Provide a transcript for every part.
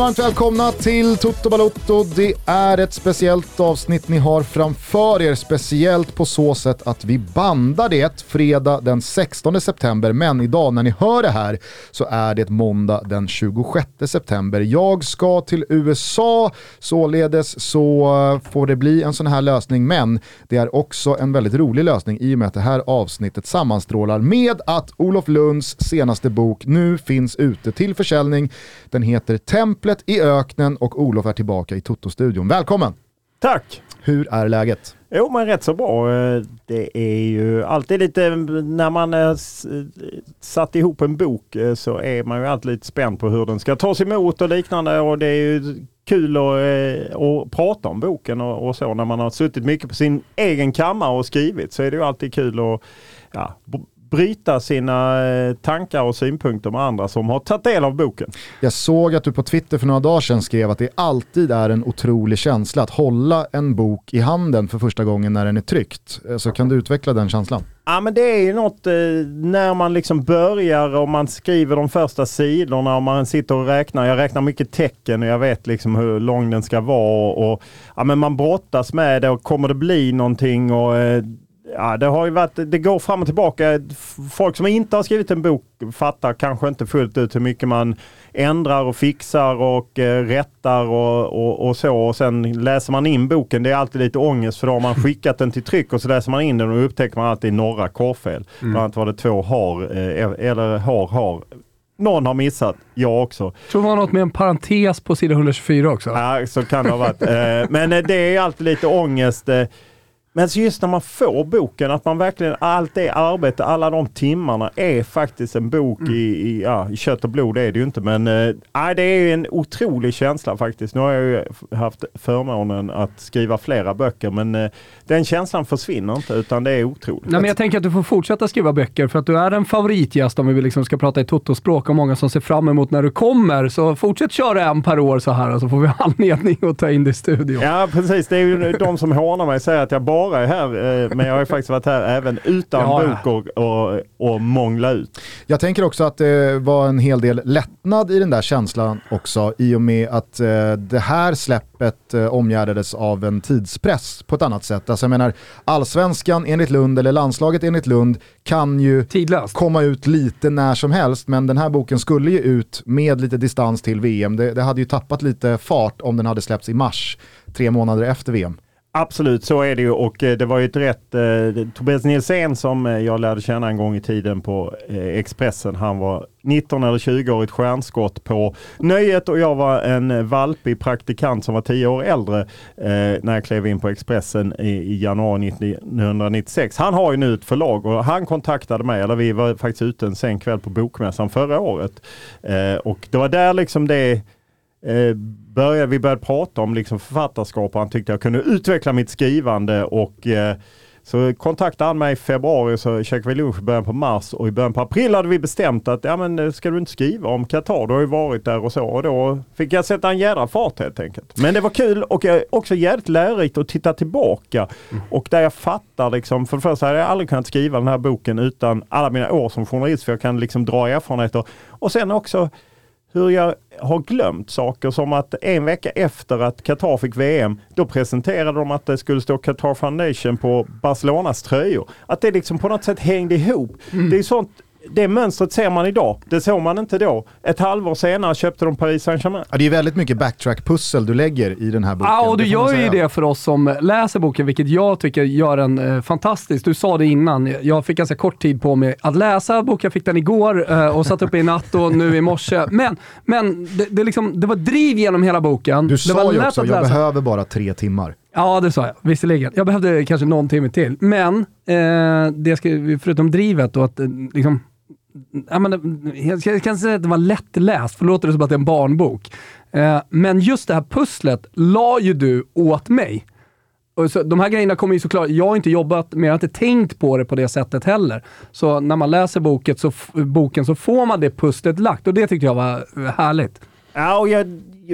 varmt välkomna till Toto Balotto. Det är ett speciellt avsnitt ni har framför er. Speciellt på så sätt att vi bandar det fredag den 16 september. Men idag när ni hör det här så är det måndag den 26 september. Jag ska till USA, således så eh, får det bli en sån här lösning. Men det är också en väldigt rolig lösning i och med att det här avsnittet sammanstrålar med att Olof Lunds senaste bok nu finns ute till försäljning. Den heter Templet i öknen och Olof är tillbaka i Toto-studion. Välkommen! Tack! Hur är läget? Jo men rätt så bra. Eh, det är ju alltid lite, när man har satt ihop en bok eh, så är man ju alltid lite spänd på hur den ska tas emot och liknande och det är ju kul att, eh, att prata om boken och, och så. När man har suttit mycket på sin egen kammare och skrivit så är det ju alltid kul att ja, bryta sina eh, tankar och synpunkter med andra som har tagit del av boken. Jag såg att du på Twitter för några dagar sedan skrev att det alltid är en otrolig känsla att hålla en bok i handen för första gången när den är tryckt. Eh, så kan du utveckla den känslan? Ja men det är ju något eh, när man liksom börjar och man skriver de första sidorna och man sitter och räknar. Jag räknar mycket tecken och jag vet liksom hur lång den ska vara. Och, ja, men man brottas med det och kommer det bli någonting och eh, Ja, det har ju varit, det går fram och tillbaka. Folk som inte har skrivit en bok fattar kanske inte fullt ut hur mycket man ändrar och fixar och eh, rättar och, och, och, så. Och sen läser man in boken. Det är alltid lite ångest för då har man skickat den till tryck och så läser man in den och upptäcker man alltid några korrfel. Mm. Bland annat var det två har, eh, eller har, har. Någon har missat, jag också. Jag tror det var något med en parentes på sidan 124 också. Ja, så kan det ha varit. Eh, men det är alltid lite ångest. Men just när man får boken, att man verkligen, allt det arbete, alla de timmarna är faktiskt en bok mm. i, i, ja, i kött och blod är det ju inte men äh, det är en otrolig känsla faktiskt. Nu har jag ju haft förmånen att skriva flera böcker men äh, den känslan försvinner inte utan det är otroligt. Nej, men jag tänker att du får fortsätta skriva böcker för att du är en favoritgäst om vi liksom ska prata i Toto-språk och många som ser fram emot när du kommer. Så fortsätt köra en per år så här och så får vi anledning att ta in dig i studion. Ja precis, det är ju de som hånar mig och säger att jag bara bara är här, eh, men jag har ju faktiskt varit här även utan ja, bok och, och, och mångla ut. Jag tänker också att det var en hel del lättnad i den där känslan också i och med att eh, det här släppet eh, omgärdades av en tidspress på ett annat sätt. Alltså jag menar, allsvenskan enligt Lund eller landslaget enligt Lund kan ju Tidlöst. komma ut lite när som helst, men den här boken skulle ju ut med lite distans till VM. Det, det hade ju tappat lite fart om den hade släppts i mars, tre månader efter VM. Absolut, så är det ju och eh, det var ju ett rätt... Eh, Tobias Nilsén som eh, jag lärde känna en gång i tiden på eh, Expressen, han var 19 eller 20 år, ett stjärnskott på Nöjet och jag var en valpig praktikant som var 10 år äldre eh, när jag klev in på Expressen i, i, januari 1996. Han har ju nu ett förlag och han kontaktade mig, eller vi var faktiskt ute en sen kväll på Bokmässan förra året. Eh, och det var där liksom det eh, började, vi började prata om liksom författarskap? Och han tyckte jag kunde utveckla mitt skrivande och eh, så kontaktade han mig i februari så käkade vi lunch i början på mars och i början på april hade vi bestämt att ja men eh, ska du inte skriva om Qatar, du har ju varit där och så. Och då fick jag sätta en jädra fart helt enkelt. Men det var kul och också jävligt lärorikt att titta tillbaka. Mm. och där jag fattar liksom, för det första hade jag aldrig kunnat skriva den här boken utan alla mina år som journalist för jag kan liksom dra erfarenheter. Och sen också hur jag har glömt saker som att en vecka efter att Qatar fick VM, då presenterade de att det skulle stå Qatar Foundation på Barcelonas tröjor. Att det liksom på något sätt hängde ihop. Mm. Det är sånt det mönstret ser man idag. Det såg man inte då. Ett halvår senare köpte de Paris Saint-Germain. Ja, det är väldigt mycket backtrack-pussel du lägger i den här boken. Ja, och du gör ju det för oss som läser boken, vilket jag tycker gör den eh, fantastisk. Du sa det innan, jag fick ganska kort tid på mig att läsa boken. Jag fick den igår eh, och satt uppe i natt och nu i morse. Men, men det, det, liksom, det var driv genom hela boken. Du sa ju också, jag behöver bara tre timmar. Ja, det sa jag. Visserligen. Jag behövde kanske någon timme till. Men, eh, det ska, förutom drivet och att eh, liksom, ja, men, jag kan säga att det var lättläst, för det låter det som att det är en barnbok. Eh, men just det här pusslet la ju du åt mig. Så, de här grejerna kommer ju såklart, jag har inte jobbat med, jag har inte tänkt på det på det sättet heller. Så när man läser boken så, boken så får man det pusslet lagt och det tyckte jag var eh, härligt. Ja, och jag,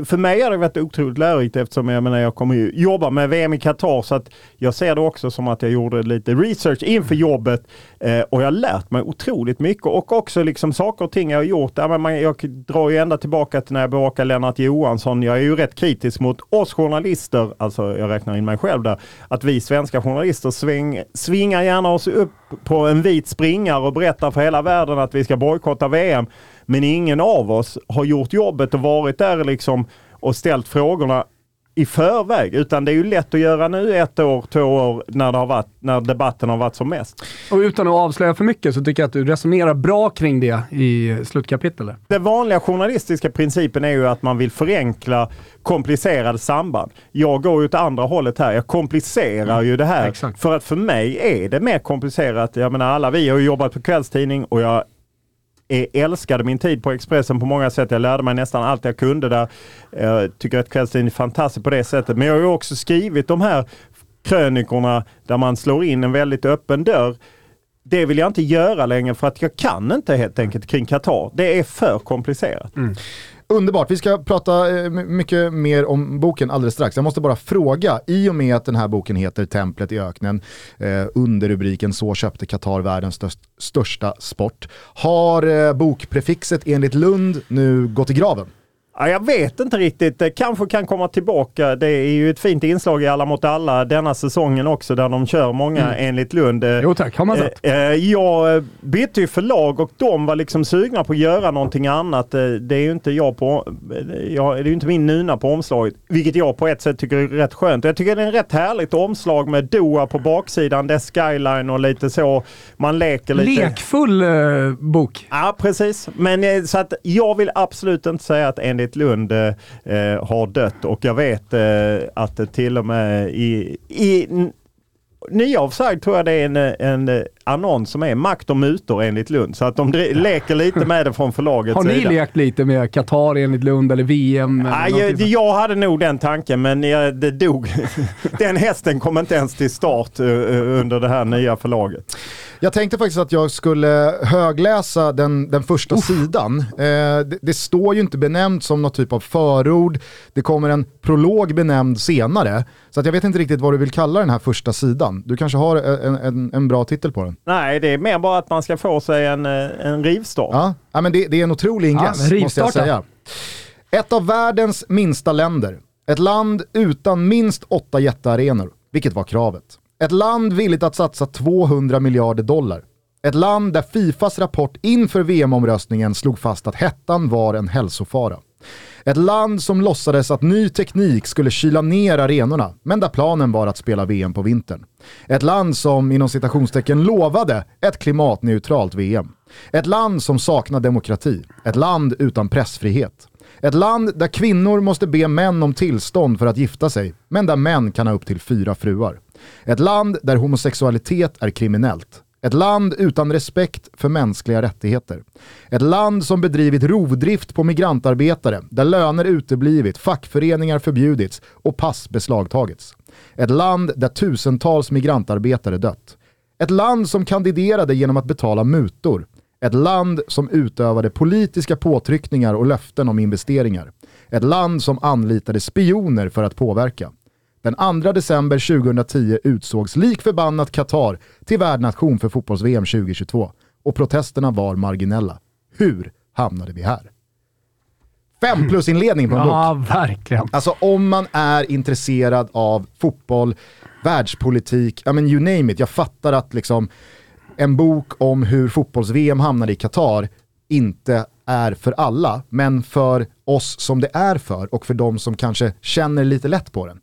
för mig har det varit otroligt lärorikt eftersom jag, menar, jag kommer ju jobba med VM i Qatar så att jag ser det också som att jag gjorde lite research inför jobbet eh, och jag har lärt mig otroligt mycket och också liksom saker och ting jag har gjort. Ja, men jag drar ju ända tillbaka till när jag bevakar Lennart Johansson. Jag är ju rätt kritisk mot oss journalister, alltså jag räknar in mig själv där, att vi svenska journalister sväng, svingar gärna oss upp på en vit springare och berättar för hela världen att vi ska bojkotta VM. Men ingen av oss har gjort jobbet och varit där liksom och ställt frågorna i förväg. Utan det är ju lätt att göra nu ett år, två år när, det har varit, när debatten har varit som mest. Och utan att avslöja för mycket så tycker jag att du resonerar bra kring det i slutkapitlet. Den vanliga journalistiska principen är ju att man vill förenkla komplicerade samband. Jag går ju åt andra hållet här. Jag komplicerar mm. ju det här. Exakt. För att för mig är det mer komplicerat. Jag menar alla vi har ju jobbat på kvällstidning och jag jag älskade min tid på Expressen på många sätt. Jag lärde mig nästan allt jag kunde där. Jag tycker att kvällstidningen är fantastisk på det sättet. Men jag har ju också skrivit de här krönikorna där man slår in en väldigt öppen dörr. Det vill jag inte göra längre för att jag kan inte helt enkelt kring Qatar. Det är för komplicerat. Mm. Underbart, vi ska prata eh, mycket mer om boken alldeles strax. Jag måste bara fråga, i och med att den här boken heter Templet i öknen, eh, under rubriken Så köpte Qatar världens största sport. Har eh, bokprefixet enligt Lund nu gått i graven? Ja, jag vet inte riktigt. Det kanske kan komma tillbaka. Det är ju ett fint inslag i Alla mot alla denna säsongen också där de kör många mm. enligt Lund. Jo tack, har man sett. Eh, eh, jag bytte ju förlag och de var liksom sugna på att göra någonting annat. Eh, det är ju inte jag på, jag, det är inte min nuna på omslaget. Vilket jag på ett sätt tycker är rätt skönt. Jag tycker det är en rätt härligt omslag med Doha på baksidan, dess skyline och lite så. Man leker lite. Lekfull eh, bok. Ja precis. Men så att jag vill absolut inte säga att enligt Berit Lund eh, har dött och jag vet eh, att det till och med i, i Nya Offside tror jag det är en, en annons som är makt och mutor enligt Lund. Så att de leker lite med det från förlagets sida. Har ni sida. lekt lite med Qatar enligt Lund eller VM? Nej, jag, jag, hade nog den tanken men jag, det dog. den hästen kom inte ens till start uh, under det här nya förlaget. Jag tänkte faktiskt att jag skulle högläsa den, den första Uff. sidan. Eh, det, det, står ju inte benämnt som något typ av förord. Det kommer en prolog benämnd senare. Så att jag vet inte riktigt vad du vill kalla den här första sidan. Du kanske har en, en, en bra titel på den? Nej, det är mer bara att man ska få sig en, eh, en rivstart. Ja, ja men det, det är en otrolig ingress ja, måste jag säga. Ett av världens minsta länder. Ett land utan minst åtta jättearenor, vilket var kravet. Ett land villigt att satsa 200 miljarder dollar. Ett land där Fifas rapport inför VM-omröstningen slog fast att hettan var en hälsofara. Ett land som låtsades att ny teknik skulle kyla ner arenorna, men där planen var att spela VM på vintern. Ett land som inom citationstecken lovade ett klimatneutralt VM. Ett land som saknar demokrati. Ett land utan pressfrihet. Ett land där kvinnor måste be män om tillstånd för att gifta sig, men där män kan ha upp till fyra fruar. Ett land där homosexualitet är kriminellt. Ett land utan respekt för mänskliga rättigheter. Ett land som bedrivit rovdrift på migrantarbetare, där löner uteblivit, fackföreningar förbjudits och pass beslagtagits. Ett land där tusentals migrantarbetare dött. Ett land som kandiderade genom att betala mutor. Ett land som utövade politiska påtryckningar och löften om investeringar. Ett land som anlitade spioner för att påverka. Den 2 december 2010 utsågs lik förbannat Qatar till värdnation för fotbolls-VM 2022 och protesterna var marginella. Hur hamnade vi här? Fem plus inledning på en bok. Ja, verkligen. Alltså om man är intresserad av fotboll, världspolitik, ja men you name it. Jag fattar att liksom en bok om hur fotbolls-VM hamnade i Qatar inte är för alla, men för oss som det är för och för de som kanske känner lite lätt på den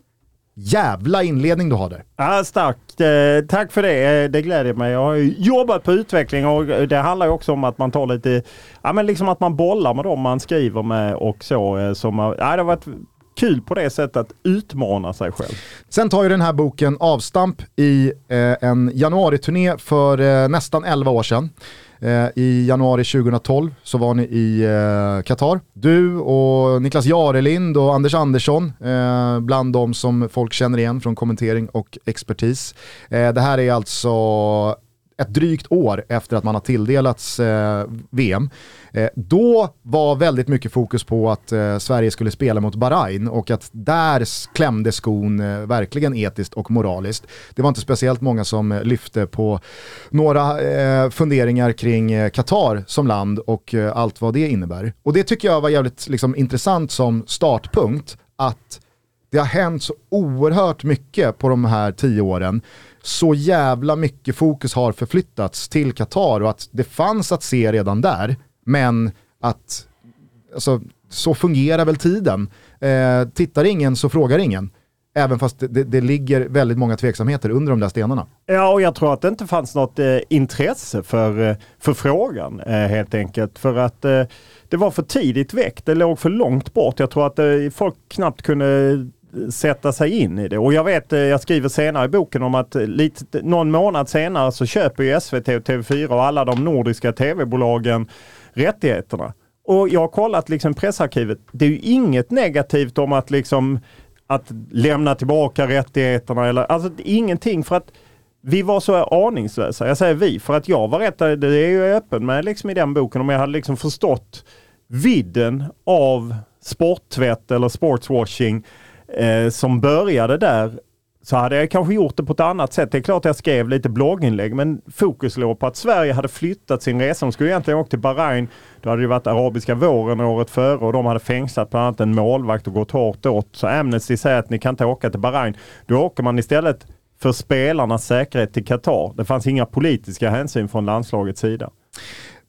Jävla inledning du har där. Ja, starkt. Eh, tack för det. Eh, det gläder mig. Jag har jobbat på utveckling och det handlar också om att man tar lite, ja men liksom att man bollar med dem man skriver med och så. Eh, som, ja, det har varit kul på det sättet att utmana sig själv. Sen tar ju den här boken avstamp i eh, en januariturné för eh, nästan 11 år sedan. Eh, I januari 2012 så var ni i eh, Qatar. Du och Niklas Jarelind och Anders Andersson, eh, bland de som folk känner igen från kommentering och expertis. Eh, det här är alltså ett drygt år efter att man har tilldelats eh, VM. Eh, då var väldigt mycket fokus på att eh, Sverige skulle spela mot Bahrain och att där klämde skon eh, verkligen etiskt och moraliskt. Det var inte speciellt många som eh, lyfte på några eh, funderingar kring eh, Qatar som land och eh, allt vad det innebär. Och det tycker jag var jävligt liksom, intressant som startpunkt att det har hänt så oerhört mycket på de här tio åren. Så jävla mycket fokus har förflyttats till Qatar och att det fanns att se redan där. Men att alltså, så fungerar väl tiden. Eh, tittar ingen så frågar ingen. Även fast det, det, ligger väldigt många tveksamheter under de där stenarna. Ja, och jag tror att det inte fanns något eh, intresse för, eh, för frågan eh, helt enkelt. För att eh, det var för tidigt väckt, det låg för långt bort. Jag tror att eh, folk knappt kunde sätta sig in i det. Och jag vet, eh, jag skriver senare i boken om att eh, lite, någon månad senare så köper ju SVT och TV4 och alla de nordiska tv-bolagen rättigheterna. Och jag har kollat liksom pressarkivet. Det är ju inget negativt om att liksom att lämna tillbaka rättigheterna eller alltså ingenting för att vi var så aningslösa. Jag säger vi för att jag var rätt, eh, det är jag öppen med liksom i den boken om jag hade liksom förstått vidden av sporttvätt eller sportswashing eh, som började där så hade jag kanske gjort det på ett annat sätt. Det är klart jag skrev lite blogginlägg men fokus låg på att Sverige hade flyttat sin resa. De skulle egentligen åkt till Bahrain. Då hade det varit arabiska våren året före och de hade fängslat bland annat en målvakt och gått hårt åt. Så Amnesty säger att ni kan inte åka till Bahrain. Då åker man istället för spelarnas säkerhet till Qatar. Det fanns inga politiska hänsyn från landslagets sida.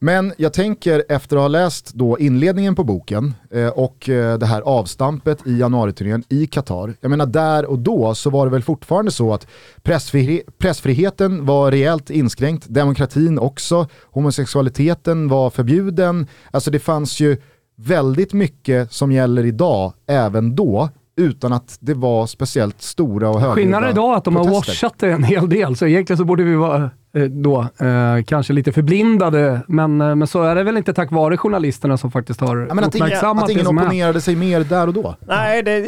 Men jag tänker efter att ha läst då inledningen på boken eh, och eh, det här avstampet i januariturnén i Qatar. Jag menar där och då så var det väl fortfarande så att pressfri pressfriheten var rejält inskränkt, demokratin också, homosexualiteten var förbjuden. Alltså det fanns ju väldigt mycket som gäller idag även då utan att det var speciellt stora och höga Skillnaden idag är att de protester. har washat en hel del, så egentligen så borde vi vara då eh, kanske lite förblindade, men, eh, men så är det väl inte tack vare journalisterna som faktiskt har ja, men uppmärksammat att ingen, att ingen opponerade sig mer där och då? Nej, det,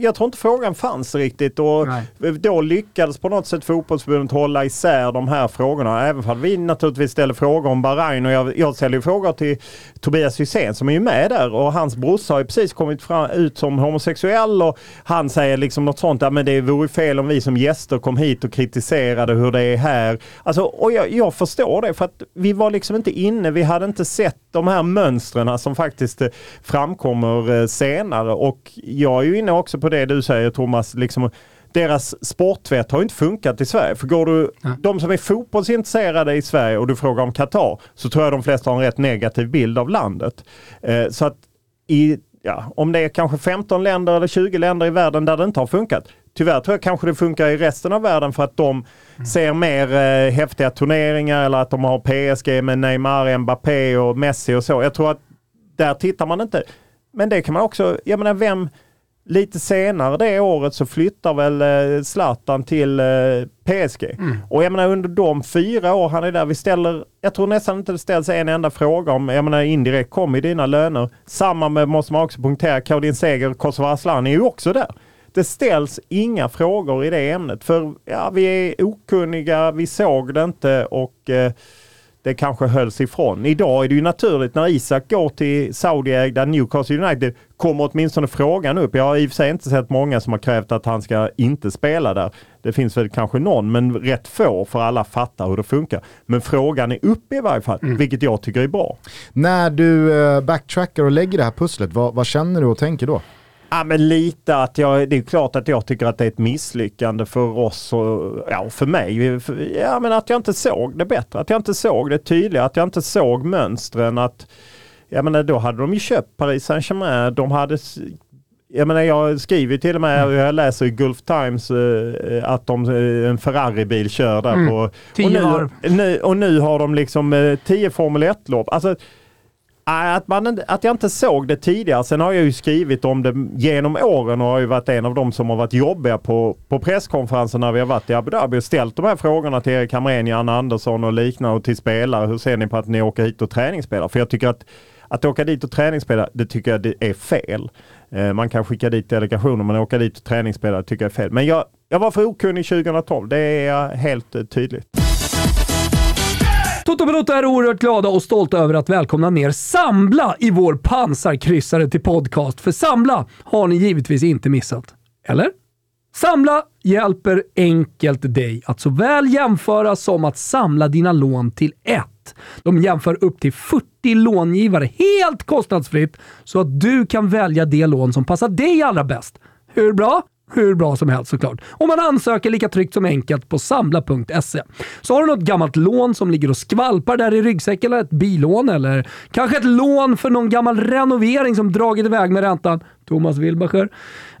jag tror inte frågan fanns riktigt och Nej. då lyckades på något sätt fotbollsförbundet hålla isär de här frågorna. Även om vi naturligtvis ställer frågor om Bahrain och jag, jag ställer frågor till Tobias Hysén som är ju med där och hans brorsa har ju precis kommit fram, ut som homosexuell och han säger liksom något sånt, ja men det vore fel om vi som gäster kom hit och kritiserade hur det är här. Alltså och jag, jag, förstår det för att vi var liksom inte inne, vi hade inte sett de här mönstren som faktiskt eh, framkommer eh, senare och jag är ju inne också på det du säger Thomas, liksom deras sporttvätt har inte funkat i Sverige. För går du, ja. de som är fotbollsintresserade i Sverige och du frågar om Qatar så tror jag de flesta har en rätt negativ bild av landet. Eh, så att i, ja, om det är kanske 15 länder eller 20 länder i världen där det inte har funkat, Tyvärr tror jag kanske det funkar i resten av världen för att de mm. ser mer eh, häftiga turneringar eller att de har PSG med Neymar, Mbappé och Messi och så. Jag tror att där tittar man inte. Men det kan man också, jag menar vem, lite senare det året så flyttar väl eh, Zlatan till eh, PSG. Mm. Och jag menar under de fyra år han är där, vi ställer, jag tror nästan inte det ställs en enda fråga om, jag menar indirekt kom i dina löner. Samma med, måste man också punktera, Kaudin Seger, Kosova Aslan är ju också där det ställs inga frågor i det ämnet. För ja, vi är okunniga, vi såg det inte och eh, det kanske hölls ifrån. Idag är det ju naturligt när Isak går till Saudiägda Newcastle United kommer åtminstone frågan upp. Jag har i och för sig inte sett många som har krävt att han ska inte spela där. Det finns väl kanske någon, men rätt få för alla fattar hur det funkar. Men frågan är uppe i varje fall, mm. vilket jag tycker är bra. När du eh, backtrackar och lägger det här pusslet, vad, vad känner du och tänker då? Ja men lite att jag, det är klart att jag tycker att det är ett misslyckande för oss och ja, för mig. Ja men att jag inte såg det bättre, att jag inte såg det tydliga, att jag inte såg mönstren. Att, jag menar då hade de ju köpt Paris Saint-Germain, de hade jag menar jag skriver till och med, mm. jag läser i Gulf Times uh, att de, uh, en Ferrari-bil kör där mm. på... Och nu, nu, och nu har de liksom tio Formel 1-lopp. Alltså, att, man, att jag inte såg det tidigare. Sen har jag ju skrivit om det genom åren och har ju varit en av de som har varit jobbiga på, på presskonferenser när vi har varit i Abu Dhabi och ställt de här frågorna till Erik Hamrén, Jan Andersson och liknande och till spelare. Hur ser ni på att ni åker hit och träningsspelar? För jag tycker att att åka dit och träningsspela, det tycker jag det är fel. Eh, man kan skicka dit delegationer men åka dit och träningsspela tycker jag är fel. Men jag, jag var för okunnig 2012, det är helt eh, tydligt. Toto Balotto är oerhört glada och stolta över att välkomna ner Sambla i vår pansarkryssare till podcast. För Sambla har ni givetvis inte missat. Eller? Samla hjälper enkelt dig att såväl jämföra som att samla dina lån till ett. De jämför upp till 40 långivare helt kostnadsfritt så att du kan välja det lån som passar dig allra bäst. Hur bra? Hur bra som helst såklart. Och man ansöker lika tryggt som enkelt på samla.se. Så har du något gammalt lån som ligger och skvalpar där i ryggsäcken, eller ett bilån, eller kanske ett lån för någon gammal renovering som dragit iväg med räntan. Thomas Wilbacher.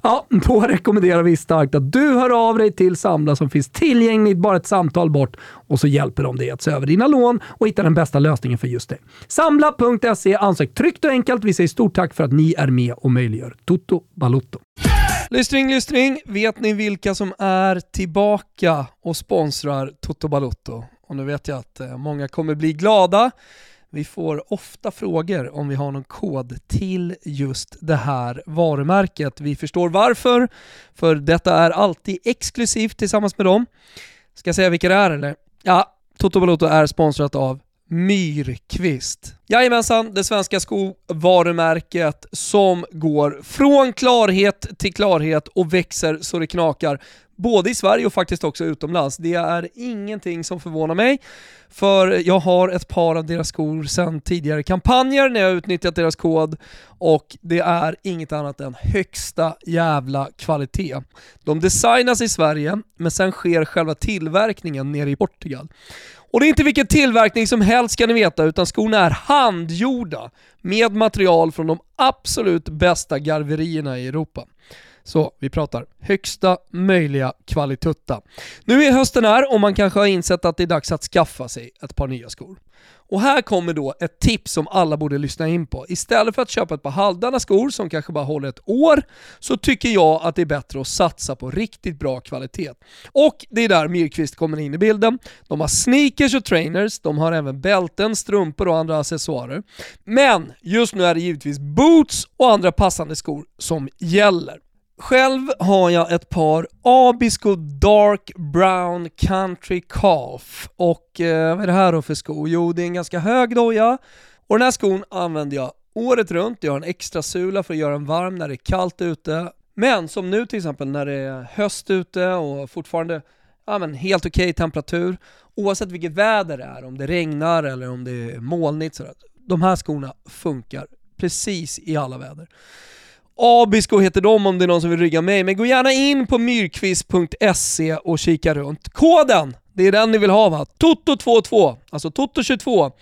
Ja, då rekommenderar vi starkt att du hör av dig till Samla som finns tillgängligt bara ett samtal bort och så hjälper de dig att se över dina lån och hitta den bästa lösningen för just dig. Samla.se, ansök tryggt och enkelt. Vi säger stort tack för att ni är med och möjliggör Toto Balotto. Lystring, lystring. Vet ni vilka som är tillbaka och sponsrar Toto Balotto? Och nu vet jag att eh, många kommer bli glada. Vi får ofta frågor om vi har någon kod till just det här varumärket. Vi förstår varför, för detta är alltid exklusivt tillsammans med dem. Ska jag säga vilka det är eller? Ja, Toto Balotto är sponsrat av Myrkvist. Jajamensan, det svenska skovarumärket som går från klarhet till klarhet och växer så det knakar. Både i Sverige och faktiskt också utomlands. Det är ingenting som förvånar mig, för jag har ett par av deras skor sedan tidigare kampanjer när jag utnyttjat deras kod och det är inget annat än högsta jävla kvalitet. De designas i Sverige, men sen sker själva tillverkningen nere i Portugal. Och det är inte vilken tillverkning som helst ska ni veta, utan skorna är handgjorda med material från de absolut bästa garverierna i Europa. Så vi pratar högsta möjliga kvalitutta. Nu är hösten här och man kanske har insett att det är dags att skaffa sig ett par nya skor. Och här kommer då ett tips som alla borde lyssna in på. Istället för att köpa ett par halvdana skor som kanske bara håller ett år, så tycker jag att det är bättre att satsa på riktigt bra kvalitet. Och det är där Myrkvist kommer in i bilden. De har sneakers och trainers, de har även bälten, strumpor och andra accessoarer. Men just nu är det givetvis boots och andra passande skor som gäller. Själv har jag ett par Abisko Dark Brown Country Calf och eh, vad är det här då för sko? Jo, det är en ganska hög doja och den här skon använder jag året runt. Jag har en extra sula för att göra den varm när det är kallt ute. Men som nu till exempel när det är höst ute och fortfarande ja, men helt okej okay temperatur, oavsett vilket väder det är, om det regnar eller om det är molnigt sådär. De här skorna funkar precis i alla väder. Abisko heter de om det är någon som vill rygga mig, men gå gärna in på myrkvist.se och kika runt. Koden, det är den ni vill ha va? Toto22, alltså Toto22.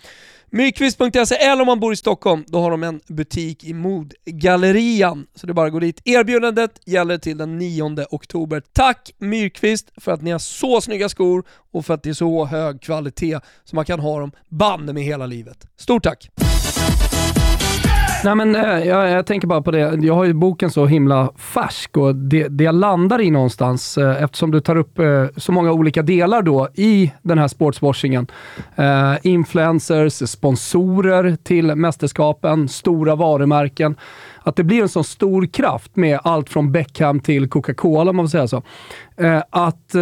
Myrkvist.se eller om man bor i Stockholm, då har de en butik i Modgallerian. Så det är bara att gå dit. Erbjudandet gäller till den 9 oktober. Tack Myrkvist för att ni har så snygga skor och för att det är så hög kvalitet så man kan ha dem banne med hela livet. Stort tack! Nej, men, äh, jag, jag, tänker bara på det. Jag har ju boken så himla färsk och det, det jag landar i någonstans, äh, eftersom du tar upp äh, så många olika delar då i den här sportswashingen. influencers, sponsorer till mästerskapen, stora varumärken. Att det blir en sån stor kraft med allt från Beckham till Coca-Cola, om man får säga så. att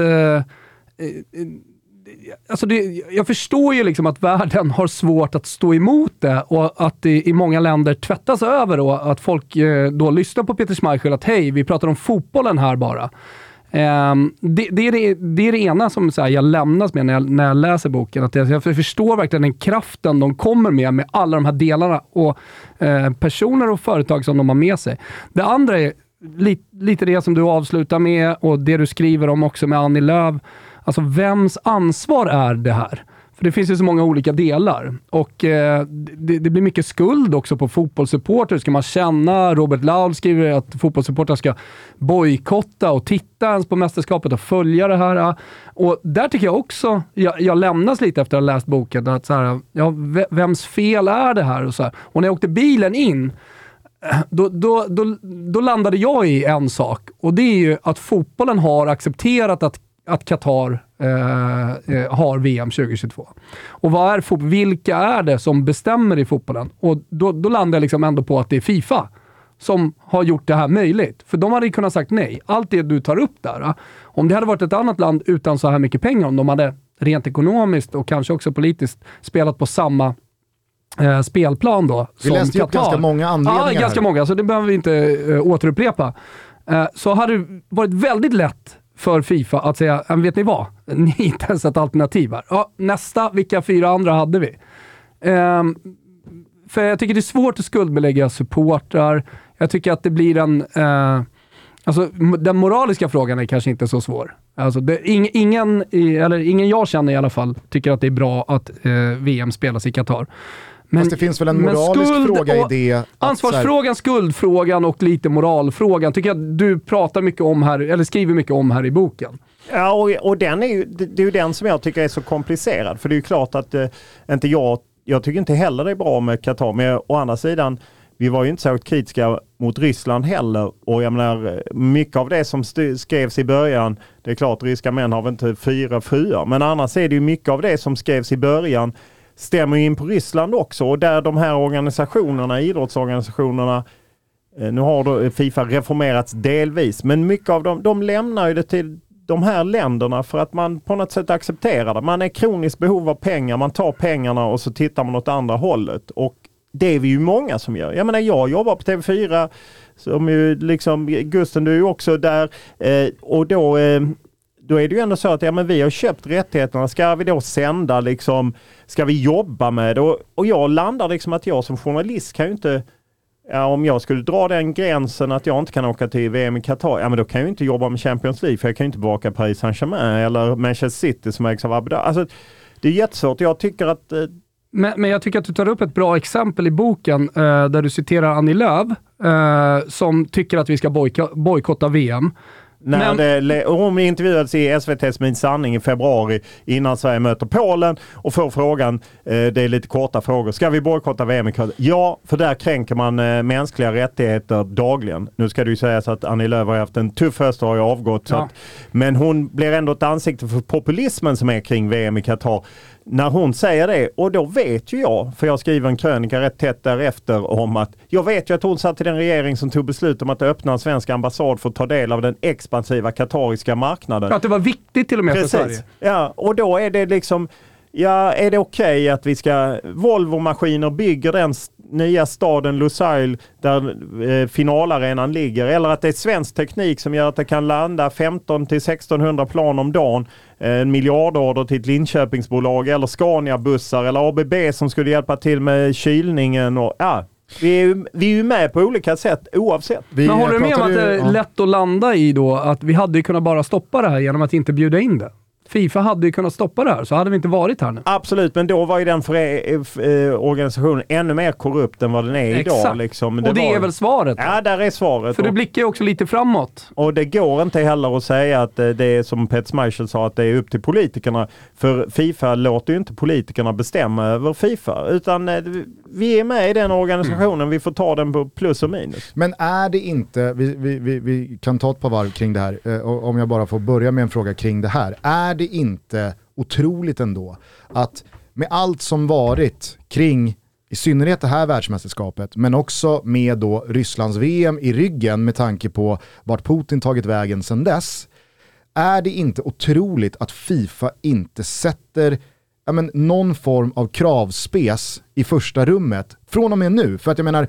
alltså det, jag förstår ju liksom att världen har svårt att stå emot det och att det i många länder tvättas över och att folk eh, då lyssnar på Peter Schmeichel att hej, vi pratar om fotbollen här bara. Um, det, det, är det, det, är det ena som så här, jag lämnas med när jag, när jag läser boken. Att jag, jag förstår verkligen den kraften de kommer med, med alla de här delarna och eh, personer och företag som de har med sig. Det andra är li, lite det som du avslutar med och det du skriver om också med Annie Lööf Alltså vems ansvar är det här? För det finns ju så många olika delar och eh, det, det, blir mycket skuld också på fotbollssupporter. Ska man känna, Robert Laul skriver att fotbollssupportrar ska bojkotta och titta ens på mästerskapet och följa det här. Och där tycker jag också, jag, jag lämnas lite efter att ha läst boken, att så här, ja, vems fel är det här? Och, så här. och när jag åkte bilen in, då, då, då, då landade jag i en sak och det är ju att fotbollen har accepterat att att Qatar eh, eh har VM 2022. Och vad är vilka är det som bestämmer i fotbollen? Och då, då landar jag liksom ändå på att det är Fifa som har gjort det här möjligt. För de hade kunnat sagt nej. Allt det du tar upp där, om det hade varit ett annat land utan så här mycket pengar, om de hade rent ekonomiskt och kanske också politiskt spelat på samma eh, spelplan då. Vi läste ju upp ganska många anledningar Ja, ganska här. många, så det behöver vi inte eh, återupprepa. Eh, så hade det varit väldigt lätt för Fifa att säga, men vet ni vad? Ni är inte ens ett alternativ här. Ja, nästa, vilka fyra andra hade vi? Ehm, för jag tycker det är svårt att skuldbelägga supportrar. Jag tycker att det blir en... Eh, alltså, den moraliska frågan är kanske inte så svår. Alltså, det, ing, ingen, eller ingen jag känner i alla fall tycker att det är bra att eh, VM spelas i Qatar. Men, Fast det finns väl en moralisk skuld fråga i det. så här- Ansvarsfrågan, skuldfrågan och lite moralfrågan tycker jag du pratar mycket om här, eller skriver mycket om här i boken. Ja, och, och den är ju, det, är ju den som jag tycker är så komplicerad. För det är ju klart att eh, inte jag, jag tycker inte heller det är bra med Qatar. Men å andra sidan, vi var ju inte särskilt kritiska mot Ryssland heller. Och jag menar, eh, mycket av det som skrevs i början, det är klart ryska män har väl inte fyra fruar. Men annars är det ju mycket av det som skrevs i början stämmer in på Ryssland också. Och där de här organisationerna, idrottsorganisationerna, eh, Nu har då Fifa reformerats delvis, men mycket av dem, de lämnar ju det till de här länderna för att man på något sätt accepterar det. Man är kroniskt behov av pengar, man tar pengarna och så tittar man åt andra hållet. Och det är vi ju många som gör. Jag menar jag jobbar på TV4, som ju liksom, Gusten du är ju också där. Eh, och då, eh, då är det ju ändå så att ja, men vi har köpt rättigheterna. Ska vi då sända liksom, ska vi jobba med det? Och, och jag landar liksom att jag som journalist kan ju inte Ja, om jag skulle dra den gränsen att jag inte kan åka till VM i Qatar, ja men då kan jag ju inte jobba med Champions League för jag kan ju inte bevaka Paris Saint-Germain eller Manchester City som ägs av Abu Dhabi. Alltså, det är jättesvårt. Jag tycker att eh, Men, men jag tycker att du tar upp ett bra exempel i boken eh, där du citerar Annie Lööf eh, som tycker att vi ska bojkotta VM när Men- det, hon intervjuades i SVTs Min sanning i februari innan Sverige möter Polen och får frågan, eh, det är lite korta frågor, ska vi bojkotta VM i Qatar? Ja, för där kränker man eh, mänskliga rättigheter dagligen. Nu ska det ju sägas att Annie Lööf har haft en tuff höst och har ju avgått. Ja. att, men hon blir ändå ett ansikte för populismen som är kring VM i Qatar. När hon säger det, och då vet ju jag, för jag skriver en krönika rätt tätt därefter om att jag vet ju att hon satt i den regering som tog beslut om att öppna en svensk ambassad för att ta del av den expansiva katariska marknaden. Att det var viktigt till och med för Sverige. Precis. Ja, och då är det liksom, ja är det okej att vi ska, Volvo-maskiner bygger den nya staden Lusail där eh, finalarenan ligger eller att det är svensk teknik som gör att det kan landa 15 till 1600 plan om dagen. Eh, En miljardorder till ett Linköpingsbolag eller Scania-bussar eller ABB som skulle hjälpa till med kylningen och ja. Vi är, ju, vi är ju med på olika sätt oavsett. Vi Men håller du med om att det är ja. lätt att landa i då att vi hade kunnat bara stoppa det här genom att inte bjuda in det? Fifa hade ju kunnat stoppa det här, så hade vi inte varit här nu. Absolut, men då var ju den för, eh, organisationen ännu mer korrupt än vad den är idag. Exakt. Liksom. och det var- är väl svaret? då? Ja, där är svaret. För du och, blickar ju också lite framåt. och det går inte heller att säga att eh, det är som Pet Schmeichel sa, att det är upp till politikerna. För Fifa låter ju inte politikerna bestämma över Fifa. Utan eh, vi är med i den organisationen, vi får ta den på plus och minus. Men är det inte, vi, vi, vi, vi kan ta ett par varv kring det här, eh, om jag bara får börja med en fråga kring det här. Är det inte otroligt ändå att med allt som varit kring i synnerhet det här världsmästerskapet, men också med då Rysslands VM i ryggen med tanke på vart Putin tagit vägen sedan dess. Är det inte otroligt att Fifa inte sätter ja, men, någon form av kravspes i första rummet från och med nu? För att jag menar,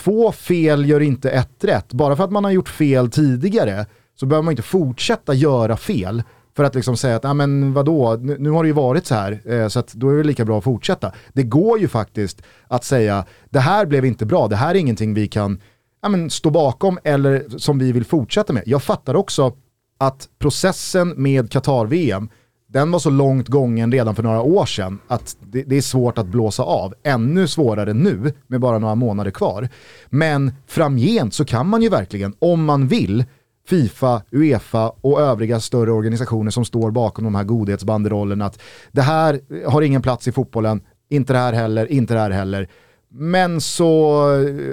två fel gör inte ett rätt. Bara för att man har gjort fel tidigare så behöver man inte fortsätta göra fel för att liksom säga att, ja men vadå, nu, nu har det ju varit så här, eh, så att då är det lika bra att fortsätta. Det går ju faktiskt att säga, det här blev inte bra, det här är ingenting vi kan ja, men, stå bakom eller som vi vill fortsätta med. Jag fattar också att processen med Qatar-VM, den var så långt gången redan för några år sedan att det, det är svårt att blåsa av. Ännu svårare nu med bara några månader kvar. Men framgent så kan man ju verkligen, om man vill, Fifa, Uefa och övriga större organisationer som står bakom de här godhetsbanderollerna att det här har ingen plats i fotbollen, inte det här heller, inte det här heller. Men så,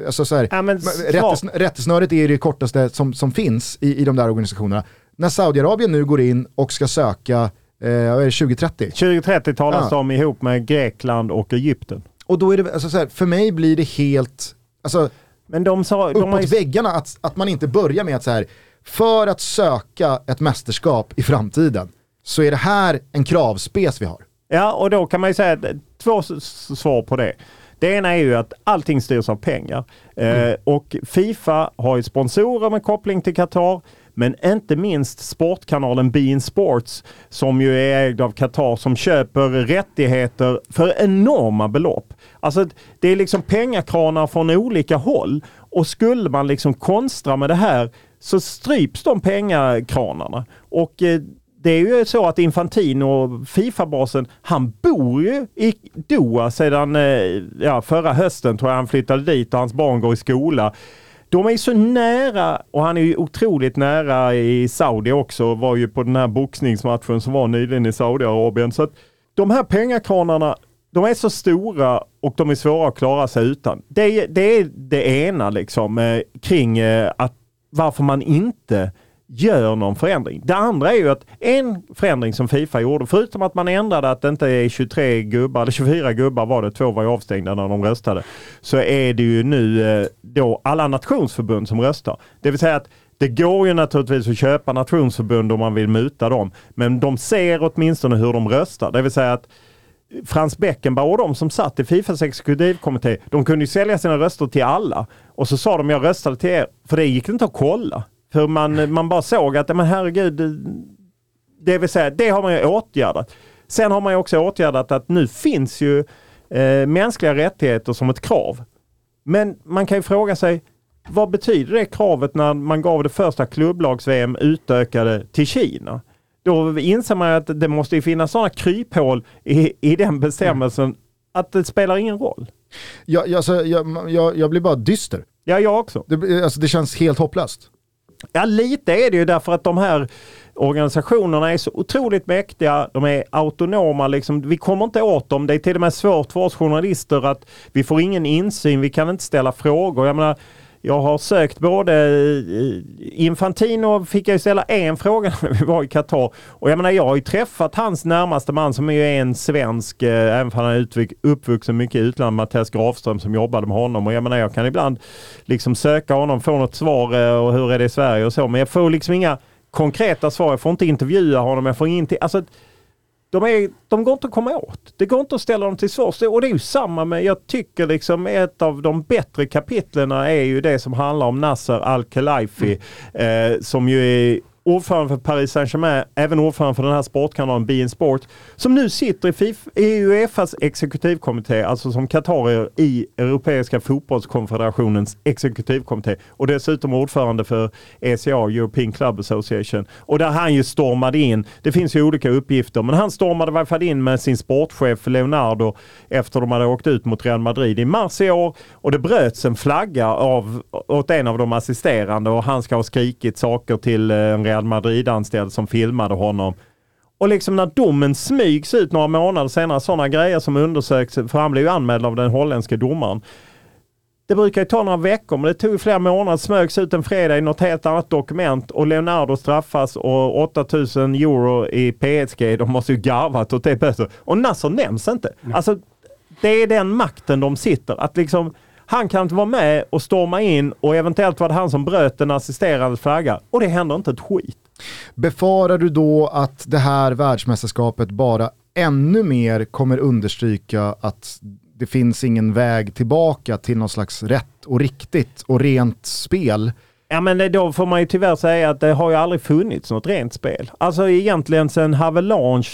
alltså så här, Ja, men rättesn rättesnöret är det kortaste som, som finns i, i de där organisationerna. När Saudiarabien nu går in och ska söka, eh, vad är det, 2030? 2030 talas Ja. om ihop med Grekland och Egypten. Och då är det, alltså så här, för mig blir det helt, alltså Men de sa... De uppåt ju, väggarna att, att man inte börjar med att så här, för att söka ett mästerskap i framtiden så är det här en kravspes vi har. Ja, och då kan man ju säga två svar på det. Det ena är ju att allting styrs av pengar. Mm. Eh, och Fifa har ju sponsorer med koppling till Qatar. Men inte minst sportkanalen Bein Sports som ju är ägd av Qatar som köper rättigheter för enorma belopp. Alltså det är liksom pengakranar från olika håll och skulle man liksom konstra med det här så stryps de pengakranarna. Och eh, det är ju så att Infantino, Fifa-basen, han bor ju i Doha sedan eh, ja, förra hösten tror jag han flyttade dit och hans barn går i skola. De är ju så nära och han är ju otroligt nära i Saudi också. Var ju på den här boxningsmatchen som var nyligen i Saudiarabien. Så att de här pengakranarna, de är så stora och de är svåra att klara sig utan. Det, det är det ena liksom eh, kring eh, att varför man inte gör någon förändring. Det andra är ju att en förändring som Fifa gjorde, förutom att man ändrade att det inte är 23 gubbar, eller 24 gubbar var det, två var ju avstängda när de röstade, så är det ju nu eh, då alla nationsförbund som röstar. Det vill säga att det går ju naturligtvis att köpa nationsförbund om man vill muta dem, men de ser åtminstone hur de röstar. Det vill säga att Frans Beckenbauer och de som satt i Fifas exekutivkommitté, de kunde ju sälja sina röster till alla. Och så sa de, jag röstade till er, för det gick inte att kolla. För man, man bara såg att, men herregud, eh, det vill säga, det har man ju åtgärdat. Sen har man ju också åtgärdat att nu finns ju eh, mänskliga rättigheter som ett krav. Men man kan ju fråga sig, vad betyder det kravet när man gav det första klubblags-VM utökade till Kina? Då inser man att det måste finnas sådana kryphål i, i den bestämmelsen mm. att det spelar ingen roll. Jag, alltså, jag, jag, jag blir bara dyster. Ja, jag också. Det, alltså, det känns helt hopplöst. Ja, lite är det ju därför att de här organisationerna är så otroligt mäktiga. De är autonoma. Liksom. Vi kommer inte åt dem. Det är till och med svårt för oss journalister att vi får ingen insyn. Vi kan inte ställa frågor. Jag menar, jag har sökt både Infantino fick jag ställa en fråga när vi var i Qatar. Och jag menar jag har ju träffat hans närmaste man som är ju en svensk, eh, även om han är uppvuxen mycket i utlandet, Mattias Grafström som jobbade med honom. Och jag menar jag kan ibland liksom söka honom, få något svar eh, och hur är det i Sverige och så. Men jag får liksom inga konkreta svar. Jag får inte intervjua honom. Jag får ingenting. Alltså, de, är, de går inte att komma åt. Det går inte att ställa dem till svars. Och det är ju samma med, jag tycker liksom ett av de bättre kapitlerna är ju det som handlar om Nasser Al-Khelaifi. Mm. Eh, som ju är ordförande för Paris Saint-Germain, även ordförande för den här sportkanalen Bein Sport, som nu sitter i, FIFA, i Uefas exekutivkommitté, alltså som qatarier i Europeiska fotbollskonfederationens exekutivkommitté och dessutom ordförande för ECA, European Club Association. Och där han ju stormade in, det finns ju olika uppgifter, men han stormade i varje fall in med sin sportchef Leonardo efter de hade åkt ut mot Real Madrid i mars i år och det bröts en flagga av, åt en av de assisterande och han ska ha skrikit saker till eh, en Real Madrid-anställd som filmade honom. Och liksom när domen smygs ut några månader senare, sådana grejer som undersöks, för han blev ju anmäld av den holländske domaren. Det brukar ju ta några veckor, men det tog flera månader. Smögs ut en fredag i något helt annat dokument och Leonardo straffas och 8000 euro i PSG. De måste ju garvat åt det. Och Nasser nämns inte. Alltså, det är den makten de sitter. Att liksom han kan inte vara med och storma in och eventuellt var det han som bröt den assisterande flagga. Och det händer inte ett skit. Befarar du då att det här världsmästerskapet bara ännu mer kommer understryka att det finns ingen väg tillbaka till någon slags rätt och riktigt och rent spel? Ja men då får man ju tyvärr säga att det har ju aldrig funnits något rent spel. Alltså egentligen sen Havelange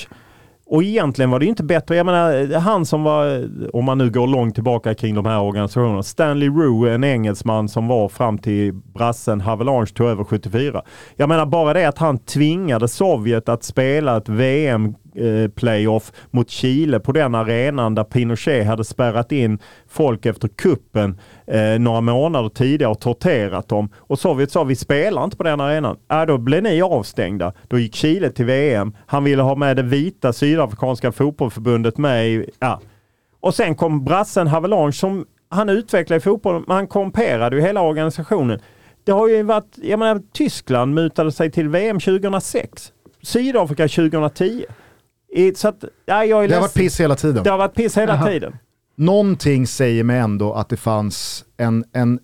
och egentligen var det inte bättre. Jag menar, han som var, om man nu går långt tillbaka kring de här organisationerna, Stanley Rue, en engelsman som var fram till brassen Havelange tog över 74. Jag menar bara det att han tvingade Sovjet att spela ett VM Eh, playoff mot Chile på den arenan där Pinochet hade spärrat in folk efter kuppen eh, några månader tidigare och torterat dem. Och Sovjet sa vi spelar inte på den arenan. Äh, då blev ni avstängda. Då gick Chile till VM. Han ville ha med det vita sydafrikanska fotbollförbundet med i, ja. Och sen kom brassen Havelange som han utvecklade fotbollen, men han komperade ju hela organisationen. Det har ju varit, jag menar Tyskland mutade sig till VM 2006. Sydafrika 2010. I, så att, ja, jag är det har varit piss hela tiden. Det har varit piss hela Aha. tiden. Någonting säger mig ändå att det fanns en, en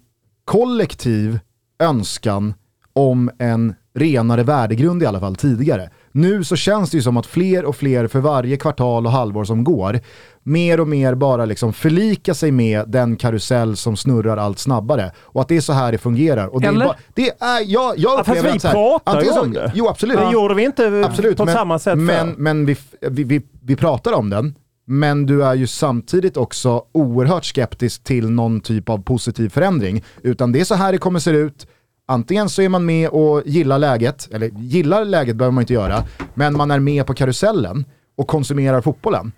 kollektiv önskan om en renare värdegrund i alla fall tidigare. Nu så känns det ju som att fler och fler för varje kvartal och halvår som går, mer och mer bara liksom förlika sig med den karusell som snurrar allt snabbare. Och att det är så här det fungerar. Och det Eller? Är bara, det är, jag, jag Ja, fast upplever vi pratar ju om det. Jo absolut. Det gjorde vi inte Absolut, på men, samma sätt men, men vi, vi, vi, vi pratar om den, men du är ju samtidigt också oerhört skeptisk till någon typ av positiv förändring. Utan det är så här det kommer se ut, antingen så är man med och gillar läget, eller gillar läget behöver man inte göra, men man är med på karusellen och konsumerar fotbollen.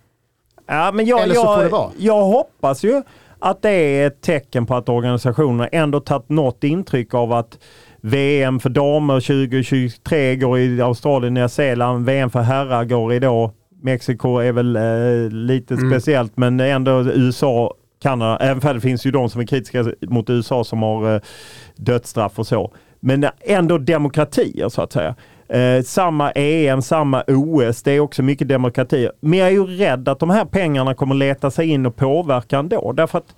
Ja, men jag, Eller så får det jag, vara. jag hoppas ju att det är ett tecken på att organisationerna ändå tagit något intryck av att VM för damer 2023 går i Australien, Nya Zeeland. VM för herrar går i då. Mexiko är väl eh, lite Mm. speciellt men ändå USA, Kanada. Även för det finns ju de som är kritiska mot USA som har eh, dödsstraff och så. Men ändå demokratier så att säga. Eh, samma EM, samma OS, det är också mycket demokrati. Men jag är ju rädd att de här pengarna kommer leta sig in och påverka ändå. Därför att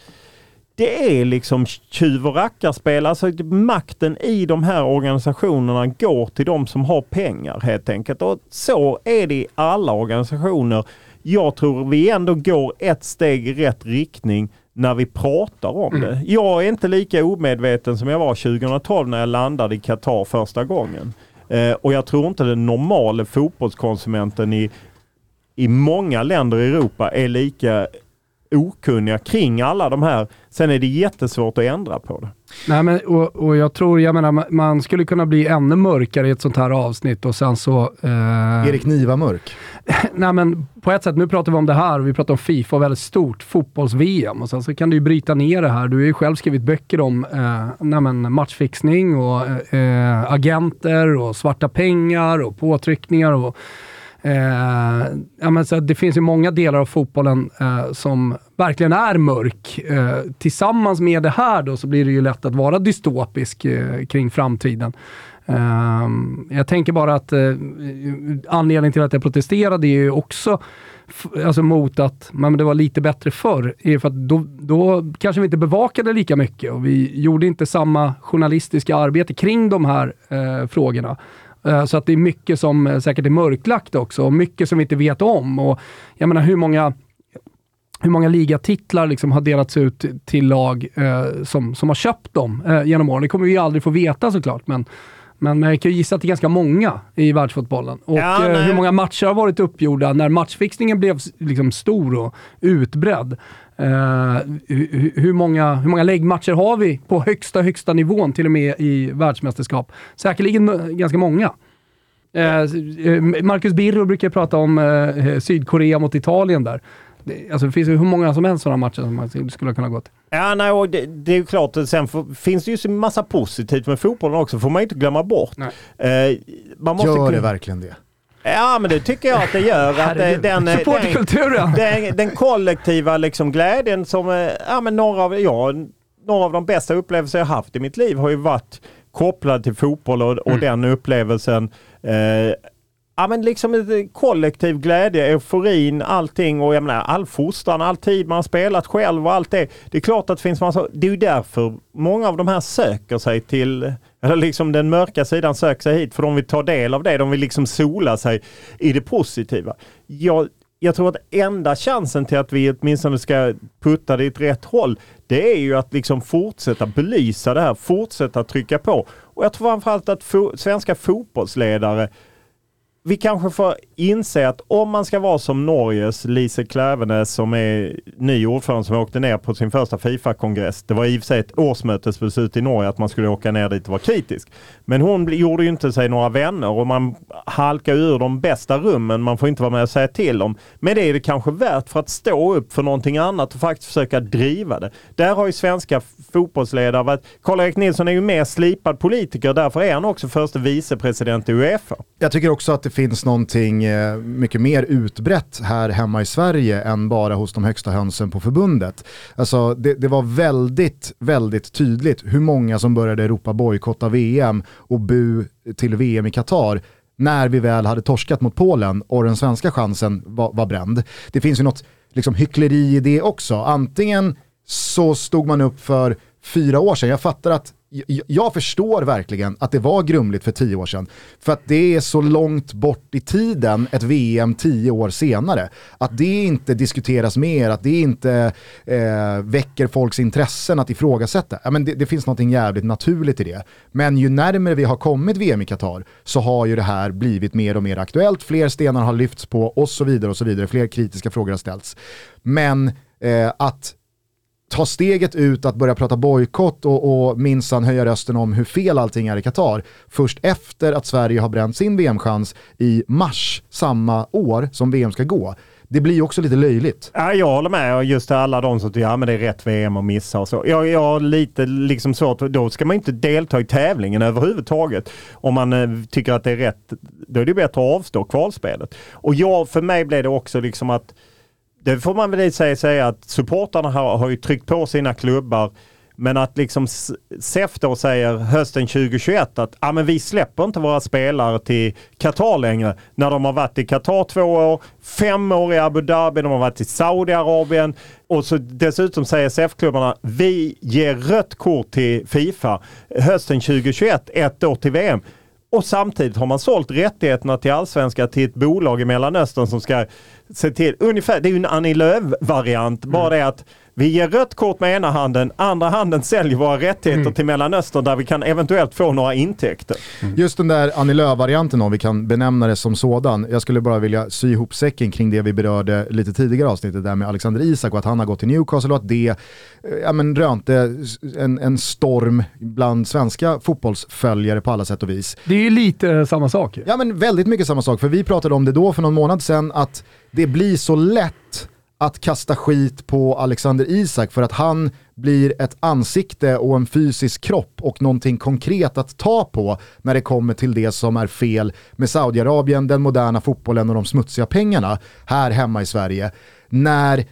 det är liksom tjuv och rackarspel. Alltså makten i de här organisationerna går till de som har pengar helt enkelt. Och så är det i alla organisationer. Jag tror vi ändå går ett steg i rätt riktning när vi pratar om det. Jag är inte lika omedveten som jag var 2012 när jag landade i Qatar första gången. Eh, och jag tror inte den normala fotbollskonsumenten i, i många länder i Europa är lika okunniga kring alla de här. Sen är det jättesvårt att ändra på det. Nej, men, och, och jag tror, jag menar, man- skulle kunna bli ännu mörkare i ett sånt här avsnitt och sen så... Eh, Erik Niva mörk. nej men på ett sätt, nu pratar vi om det här och vi pratar om Fifa och väldigt stort fotbolls-VM och sen så kan du ju bryta ner det här. Du har ju själv skrivit böcker om eh, nej men matchfixning och eh, agenter och svarta pengar och påtryckningar och Eh, ja, men så det finns ju många delar av fotbollen eh, som verkligen är mörk. Eh, tillsammans med det här då så blir det ju lätt att vara dystopisk eh, kring framtiden. Eh, jag tänker bara att eh, anledningen till att jag protesterade är ju också alltså mot att men det var lite bättre förr. Är för att då, då kanske vi inte bevakade lika mycket och vi gjorde inte samma journalistiska arbete kring de här eh, frågorna. Eh, Så att det är mycket som eh, säkert är mörklagt också och mycket som vi inte vet om. Och jag menar hur många hur många ligatitlar liksom har delats ut till lag eh, som, som har köpt dem eh, genom åren. Det kommer vi aldrig få veta såklart, men, men jag kan ju gissa att det är ganska många i världsfotbollen. Och Ja, eh, hur många matcher har varit uppgjorda när matchfixningen blev liksom stor och utbredd. Eh, hur, många, hur många läggmatcher har vi på högsta, högsta nivån till och med i världsmästerskap? Säkerligen ganska många. Eh, eh, Marcus Birro brukar prata om Sydkorea mot Italien där. Alltså det finns ju hur många som helst sådana matcher som man skulle kunna gå till. Ja, nej, och det, det är ju klart, att sen får, finns det ju så massa positivt med fotbollen också, får man inte glömma bort. Nej. Eh, man måste Gör det verkligen det? Ja, men det tycker jag att det gör. att eh, Herregud. den, eh, den, den, den kollektiva liksom glädjen som, eh, ja men några av, ja, några av de bästa upplevelser jag haft i mitt liv har ju varit kopplad till fotboll och, och den upplevelsen. Eh, ja men liksom ett eh, kollektiv glädje, euforin, allting och jag menar all fostran, all tid man har spelat själv och allt det. Det är klart att det finns massa, det är ju därför många av de här söker sig till, eh, eller liksom den mörka sidan söker sig hit för de vill ta del av det, de vill liksom sola sig i det positiva. Jag, jag tror att enda chansen till att vi åtminstone ska putta det i rätt håll, det är ju att liksom fortsätta belysa det här, fortsätta trycka på. Och jag tror framförallt att fo- svenska fotbollsledare vi kanske får inse att om man ska vara som Norges Lise Klävenes som är ny ordförande som åkte ner på sin första Fifa-kongress. Det var i och för sig ett årsmötesbeslut i Norge att man skulle åka ner dit och vara kritisk. Men hon gjorde ju inte sig några vänner och man halkar ur de bästa rummen. Man får inte vara med och säga till om. Men det är det kanske värt för att stå upp för någonting annat och faktiskt försöka driva det. Där har ju svenska fotbollsledare varit... Karl-Erik Nilsson är ju mer slipad politiker. Därför är han också förste vicepresident i Uefa. Jag tycker också att det finns någonting eh, mycket mer utbrett här hemma i Sverige än bara hos de högsta hönsen på förbundet. Alltså det, det var väldigt, väldigt tydligt hur många som började ropa bojkotta VM och bu till VM i Qatar när vi väl hade torskat mot Polen och den svenska chansen var, var bränd. Det finns ju något liksom, hyckleri i det också. Antingen så stod man upp för fyra år sedan, jag fattar att jag, förstår verkligen att det var grumligt för tio år sedan. För att det är så långt bort i tiden, ett VM tio år senare. Att det inte diskuteras mer, att det inte eh, väcker folks intressen att ifrågasätta. Ja, men det, det finns något jävligt naturligt i det. Men ju närmare vi har kommit VM i Qatar så har ju det här blivit mer och mer aktuellt. Fler stenar har lyfts på och så vidare och så vidare. Fler kritiska frågor har ställts. Men eh, att ta steget ut att börja prata bojkott och, och minsann höja rösten om hur fel allting är i Qatar först efter att Sverige har bränt sin VM-chans i mars samma år som VM ska gå. Det blir ju också lite löjligt. Ja, jag håller med. Just alla de som tycker att ja, det är rätt VM att missa och så. Jag, jag har lite liksom svårt, då ska man inte delta i tävlingen överhuvudtaget. Om man eh, tycker att det är rätt, då är det bättre att avstå kvalspelet. Och jag, för mig blev det också liksom att det får man väl säga, säga att supportarna har, har ju tryckt på sina klubbar. Men att liksom SEF då säger hösten 2021 att ah, men vi släpper inte våra spelare till Qatar längre. När de har varit i Qatar två år, fem år i Abu Dhabi, de har varit i Saudiarabien. Och så dessutom säger SEF-klubbarna vi ger rött kort till Fifa hösten 2021, ett år till VM. Och samtidigt har man sålt rättigheterna till allsvenska till ett bolag i Mellanöstern som ska se till, ungefär, det är ju en Annie Lööf-variant, bara mm. det att vi ger rött kort med ena handen, andra handen säljer våra rättigheter mm. till Mellanöstern där vi kan eventuellt få några intäkter. Mm. Just den där Annie Lööf-varianten om vi kan benämna det som sådan. Jag skulle bara vilja sy ihop säcken kring det vi berörde lite tidigare avsnittet där med Alexander Isak och att han har gått till Newcastle och att det eh, ja, men, rönte en, en storm bland svenska fotbollsföljare på alla sätt och vis. Det är ju lite samma sak. Ja men väldigt mycket samma sak, för vi pratade om det då för någon månad sedan att det blir så lätt att kasta skit på Alexander Isak för att han blir ett ansikte och en fysisk kropp och någonting konkret att ta på när det kommer till det som är fel med Saudiarabien, den moderna fotbollen och de smutsiga pengarna här hemma i Sverige. När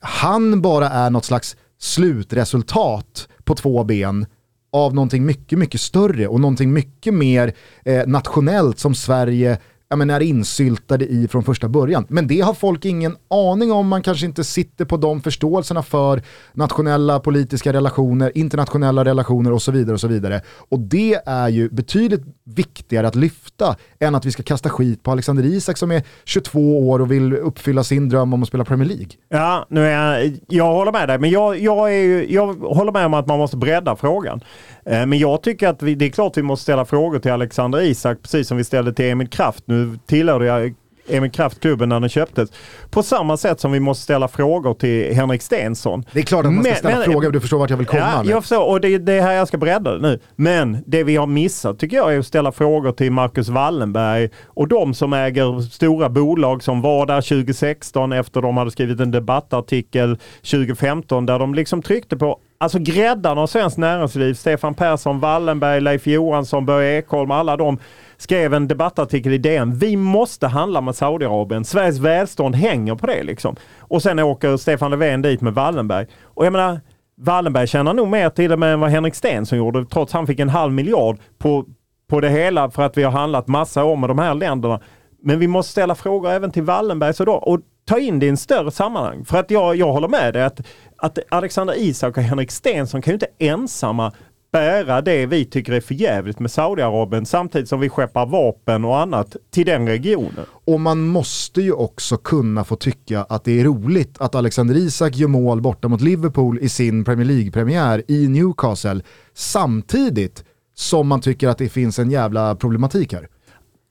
han bara är något slags slutresultat på två ben av någonting mycket, mycket större och någonting mycket mer eh, nationellt som Sverige ja, men är insyltade i från första början. Men det har folk ingen aning om, man kanske inte sitter på de förståelserna för nationella politiska relationer, internationella relationer och så vidare. Och så vidare. Och det är ju betydligt viktigare att lyfta än att vi ska kasta skit på Alexander Isak som är 22 år och vill uppfylla sin dröm om att spela Premier League. Ja, nu är jag, jag håller med dig, men jag, jag, är jag håller med om att man måste bredda frågan. Eh, men jag tycker att vi, det är klart vi måste ställa frågor till Alexander Isak, precis som vi ställde till Emil Kraft. Nu tillhörde jag Emil Kraft-klubben när den köptes. På samma sätt som vi måste ställa frågor till Henrik Stensson. Det är klart att man ska men, ställa men, frågor, du förstår vart jag vill komma ja, med. Jag förstår, och det, det är här jag ska bredda det nu. Men det vi har missat tycker jag är att ställa frågor till Marcus Wallenberg och de som äger stora bolag som var där 2016 efter de hade skrivit en debattartikel 2015 där de liksom tryckte på Alltså gräddan av svenskt näringsliv, Stefan Persson, Wallenberg, Leif Johansson, Börje Ekholm, alla de skrev en debattartikel i DN. Vi måste handla med Saudiarabien. Sveriges välstånd hänger på det liksom. Och sen åker Stefan Löfven dit med Wallenberg. Och jag menar, Wallenberg tjänar nog mer till det med än vad Henrik Stenson gjorde, trots han fick en halv miljard på, på det hela för att vi har handlat massa om med de här länderna. Men vi måste ställa frågor även till Wallenberg så då, och ta in det i en större sammanhang. För att jag, jag håller med dig att, att Alexander Isak och Henrik Stenson kan ju inte ensamma bära det vi tycker är för jävligt med Saudiarabien samtidigt som vi skeppar vapen och annat till den regionen. Och man måste ju också kunna få tycka att det är roligt att Alexander Isak gör mål borta mot Liverpool i sin Premier League-premiär i Newcastle samtidigt som man tycker att det finns en jävla problematik här.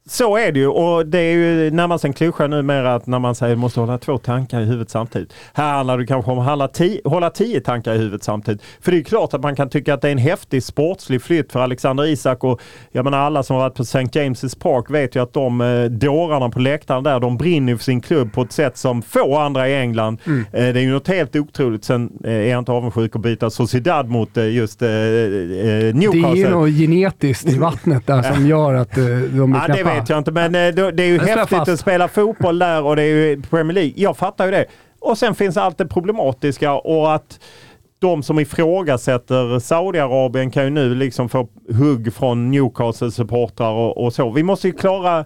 Så är det ju och det är ju närmast en klyscha numera att när man säger måste hålla två tankar i huvudet samtidigt. Här handlar det kanske om att hålla tio, hålla tio tankar i huvudet samtidigt. För det är klart att man kan tycka att det är en häftig sportslig flytt för Alexander Isak och jag menar alla som har varit på St. James' Park vet ju att de eh, dårarna på läktaren där, de brinner för sin klubb på ett sätt som få andra i England. Mm. Eh, det är ju något helt otroligt. Sen eh, är jag inte avundsjuk att byta Sociedad mot eh, just eh, Newcastle. Det är ju något genetiskt i vattnet där som gör att de är ja, vet jag inte, men eh, det är ju häftigt att spela fotboll där och det är ju Premier League. Jag fattar ju det. Och sen finns allt det problematiska och att de som ifrågasätter Saudiarabien kan ju nu liksom få hugg från Newcastle-supportrar och, och, så. Vi måste ju klara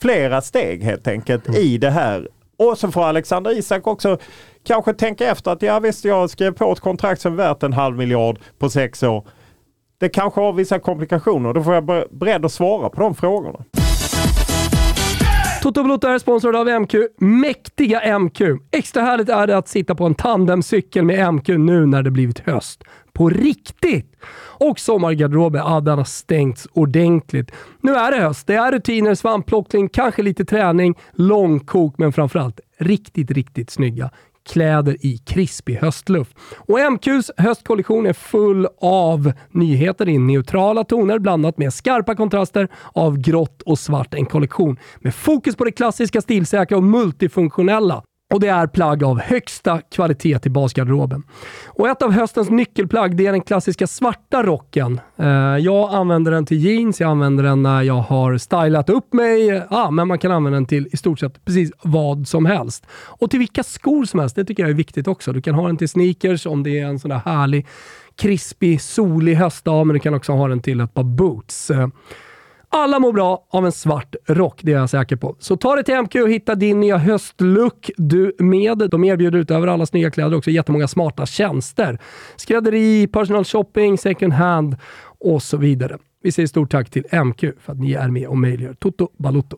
flera steg helt enkelt mm. i det här. Och så får Alexander Isak också kanske tänka efter att ja visst, jag skrev på ett kontrakt som är värt en halv miljard på sex år. det kanske har vissa komplikationer. Då får jag vara beredd att svara på de frågorna. Toto Balotto är sponsrad av MQ. Mäktiga MQ! Extra härligt är det att sitta på en tandemcykel med MQ nu när det blivit höst. På riktigt! Och sommargarderoben, ja den har stängts ordentligt. Nu är det höst. Det är rutiner, svampplockning, kanske lite träning, långkok, men framförallt riktigt, riktigt snygga kläder i krispig höstluft. Och MQs höstkollektion är full av nyheter i neutrala toner blandat med skarpa kontraster av grått och svart. En kollektion med fokus på det klassiska, stilsäkra och multifunktionella. Och det är plagg av högsta kvalitet i basgarderoben. Och ett av höstens nyckelplagg det är den klassiska svarta rocken. Eh, jag använder den till jeans, jag använder den när jag har stylat upp mig. Ah, men man kan använda den till i stort sett precis vad som helst. Och till vilka skor som helst, det tycker jag är viktigt också. Du kan ha den till sneakers om det är en sån där härlig krispig, solig höstdag, men du kan också ha den till ett par boots. Eh, alla mår bra av en svart rock, det är jag säker på. Så ta dig till MQ och hitta din nya höstlook du med. De erbjuder utöver alla snygga kläder också jättemånga smarta tjänster. Skrädderi, personal shopping, second hand och så vidare. Vi säger stort tack till MQ för att ni är med och möjliggör Toto Balotto.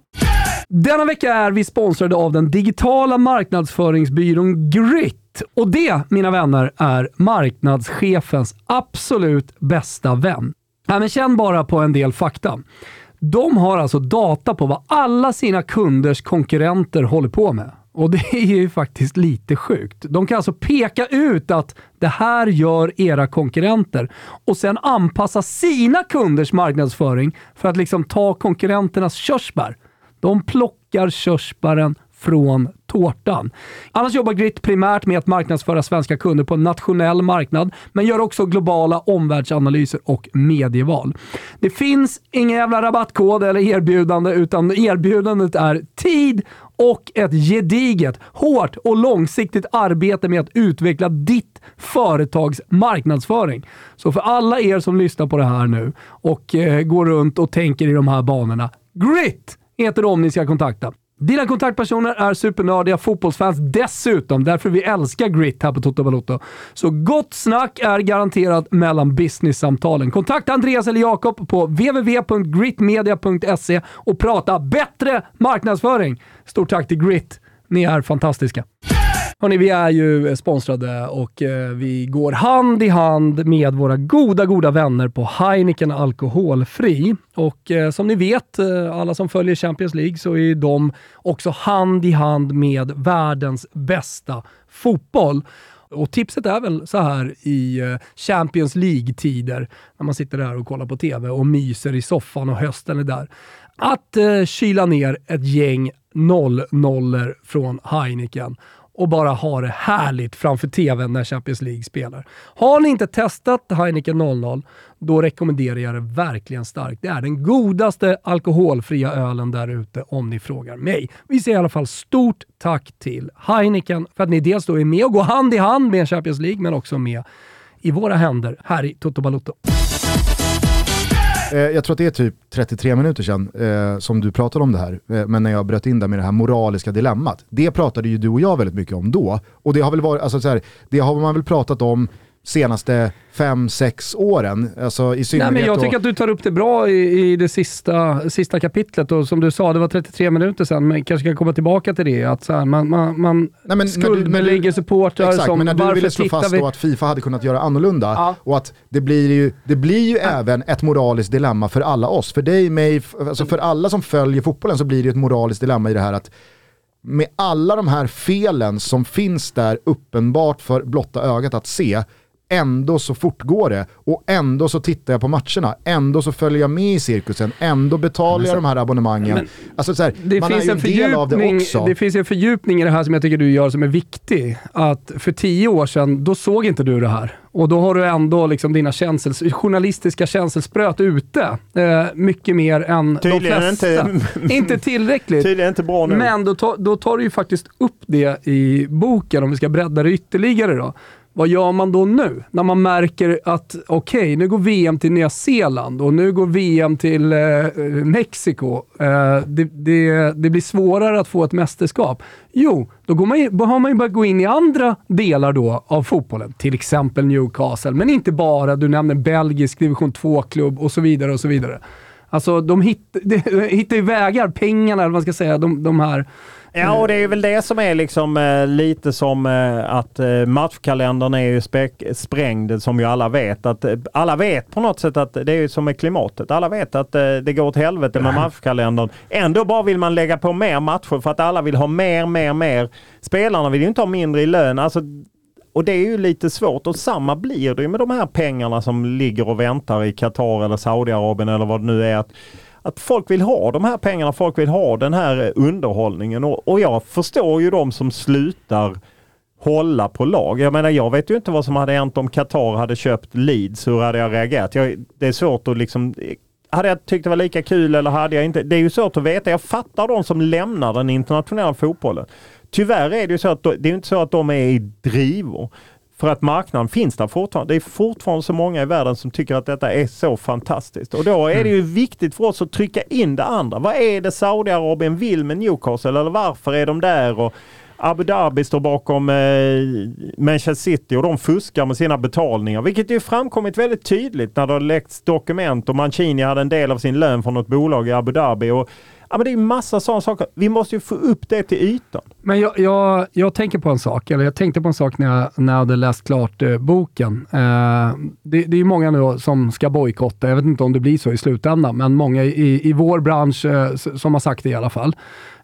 Denna vecka är vi sponsrade av den digitala marknadsföringsbyrån Grit. Och det, mina vänner, är marknadschefens absolut bästa vän. Ja, men känn bara på en del fakta. De har alltså data på vad alla sina kunders konkurrenter håller på med. Och det är ju faktiskt lite sjukt. De kan alltså peka ut att det här gör era konkurrenter och sen anpassa sina kunders marknadsföring för att liksom ta konkurrenternas körsbär. De plockar körsbären från tårtan. Annars jobbar Grit primärt med att marknadsföra svenska kunder på en nationell marknad, men gör också globala omvärldsanalyser och medieval. Det finns ingen jävla rabattkod eller erbjudande, utan erbjudandet är tid och ett gediget, hårt och långsiktigt arbete med att utveckla ditt företags marknadsföring. Så för alla er som lyssnar på det här nu och eh, går runt och tänker i de här banorna, Grit heter de ni ska kontakta. Dina kontaktpersoner är supernördiga fotbollsfans dessutom, därför vi älskar Grit här på Toto Balotto. Så gott snack är garanterat mellan business-samtalen. Kontakta Andreas eller Jakob på www.gritmedia.se och prata bättre marknadsföring. Stort tack till Grit. Ni är fantastiska. Hörrni, vi är ju sponsrade och eh, vi går hand i hand med våra goda, goda vänner på Heineken Alkoholfri. Och eh, som ni vet, eh, alla som följer Champions League, så är de också hand i hand med världens bästa fotboll. Och tipset är väl så här i Champions League-tider, när man sitter där och kollar på TV och myser i soffan och hösten är där, att eh, kyla ner ett gäng 0-0 från Heineken och bara ha det härligt framför TVn när Champions League spelar. Har ni inte testat Heineken 00, då rekommenderar jag det verkligen starkt. Det är den godaste alkoholfria ölen där ute om ni frågar mig. Vi säger i alla fall stort tack till Heineken för att ni dels då är med och går hand i hand med Champions League, men också med i våra händer här i Toto Balotto. Eh, jag tror att det är typ 33 minuter sedan eh, som du pratade om det här, eh, men när jag bröt in där med det här moraliska dilemmat. Det pratade ju du och jag väldigt mycket om då, och det har väl varit, alltså så här, det har man väl pratat om senaste fem sex åren. Alltså i Nej, men jag tycker att du tar upp det bra i, i det sista, sista kapitlet och som du sa, det var 33 minuter sedan, men kanske kan komma tillbaka till det. Att så här, man man, man Nej, skuldbelägger supportrar exakt, som men när du ville slå fast vi... då att Fifa hade kunnat göra annorlunda ja. och att det blir ju, det blir ju ja. även ett moraliskt dilemma för alla oss. För dig, mig, alltså för alla som följer fotbollen så blir det ett moraliskt dilemma i det här att med alla de här felen som finns där uppenbart för blotta ögat att se, ändå så fortgår det och ändå så tittar jag på matcherna, ändå så följer jag med i cirkusen, ändå betalar jag de här abonnemangen. Men, alltså så här, det man finns är ju en del av det också. Det finns en fördjupning i det här som jag tycker du gör som är viktig. Att för tio år sedan, då såg inte du det här. Och då har du ändå liksom dina känsels, journalistiska känselspröt ute. Eh, mycket mer än Tydligen de flesta. Inte, inte tillräckligt. Tydligen inte bra nu. Men då, ta, då tar du ju faktiskt upp det i boken, om vi ska bredda det ytterligare då vad gör man då nu? När man märker att okej, okay, nu går VM till Nya Zeeland och nu går VM till eh, Mexiko. Eh, det, det, det, blir svårare att få ett mästerskap. Jo, då, går man, har man ju börjat gå in i andra delar då av fotbollen. Till exempel Newcastle, men inte bara. Du nämner belgisk division 2-klubb och så vidare och så vidare. Alltså de, hitt, de hittar ju vägar, pengarna eller vad man ska säga, de, de här Ja, och det är väl det som är liksom eh, lite som eh, att eh, matchkalendern är ju sprängd som ju alla vet. Att, alla vet på något sätt att det är som med klimatet. Alla vet att det går åt helvete med matchkalendern. Ändå bara vill man lägga på mer matcher för att alla vill ha mer, mer, mer. Spelarna vill ju inte ha mindre i lön. Alltså, och det är ju lite svårt och samma blir det ju med de här pengarna som ligger och väntar i Qatar eller Saudiarabien eller vad det nu är. Att, att folk vill ha de här pengarna, folk vill ha den här eh, underhållningen och, och jag förstår ju de som slutar hålla på lag. Jag menar jag vet ju inte vad som hade hänt om Qatar hade köpt Leeds. Hur hade jag reagerat? Jag, det är svårt att liksom hade jag tyckt det var lika kul eller hade jag inte? Det är ju svårt att veta. Jag fattar de som lämnar den internationella fotbollen. Tyvärr är det ju så att det är inte så att de är i drivor. För att marknaden finns där fortfarande. Det är fortfarande så många i världen som tycker att detta är så fantastiskt. Och då är det ju mm. viktigt för oss att trycka in det andra. Vad är det Saudiarabien vill med Newcastle? Eller varför är de där? Och Abu Dhabi står bakom eh, Manchester City och de fuskar med sina betalningar. Vilket ju framkommit väldigt tydligt när det har läckts dokument och Mancini hade en del av sin lön från något bolag i Abu Dhabi. Och Ja, men det är massa sådana saker. Vi måste ju få upp det till ytan. Men jag, jag, jag tänker på en sak, eller jag tänkte på en sak när jag, när jag hade läst klart eh, boken. Eh, det, det är många nu som ska bojkotta, jag vet inte om det blir så i slutändan, men många i, i vår bransch eh, som har sagt det i alla fall.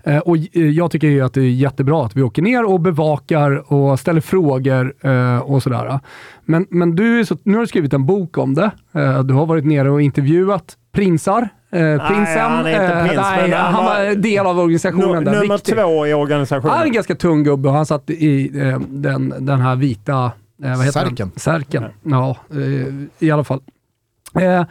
Eh, och eh, jag tycker ju att det är jättebra att vi åker ner och bevakar och ställer frågor eh, och sådär. Men, men du, så, nu har du skrivit en bok om det. Eh, du har varit nere och intervjuat prinsar Eh, prinsen. han är inte prins, nej, han, han var del av organisationen. Där, nummer viktig. två i organisationen. Han är en ganska tung gubbe och han satt i eh, den, den här vita... Eh, vad heter Särken. Den? Särken. Ja, eh, i alla fall. Eh,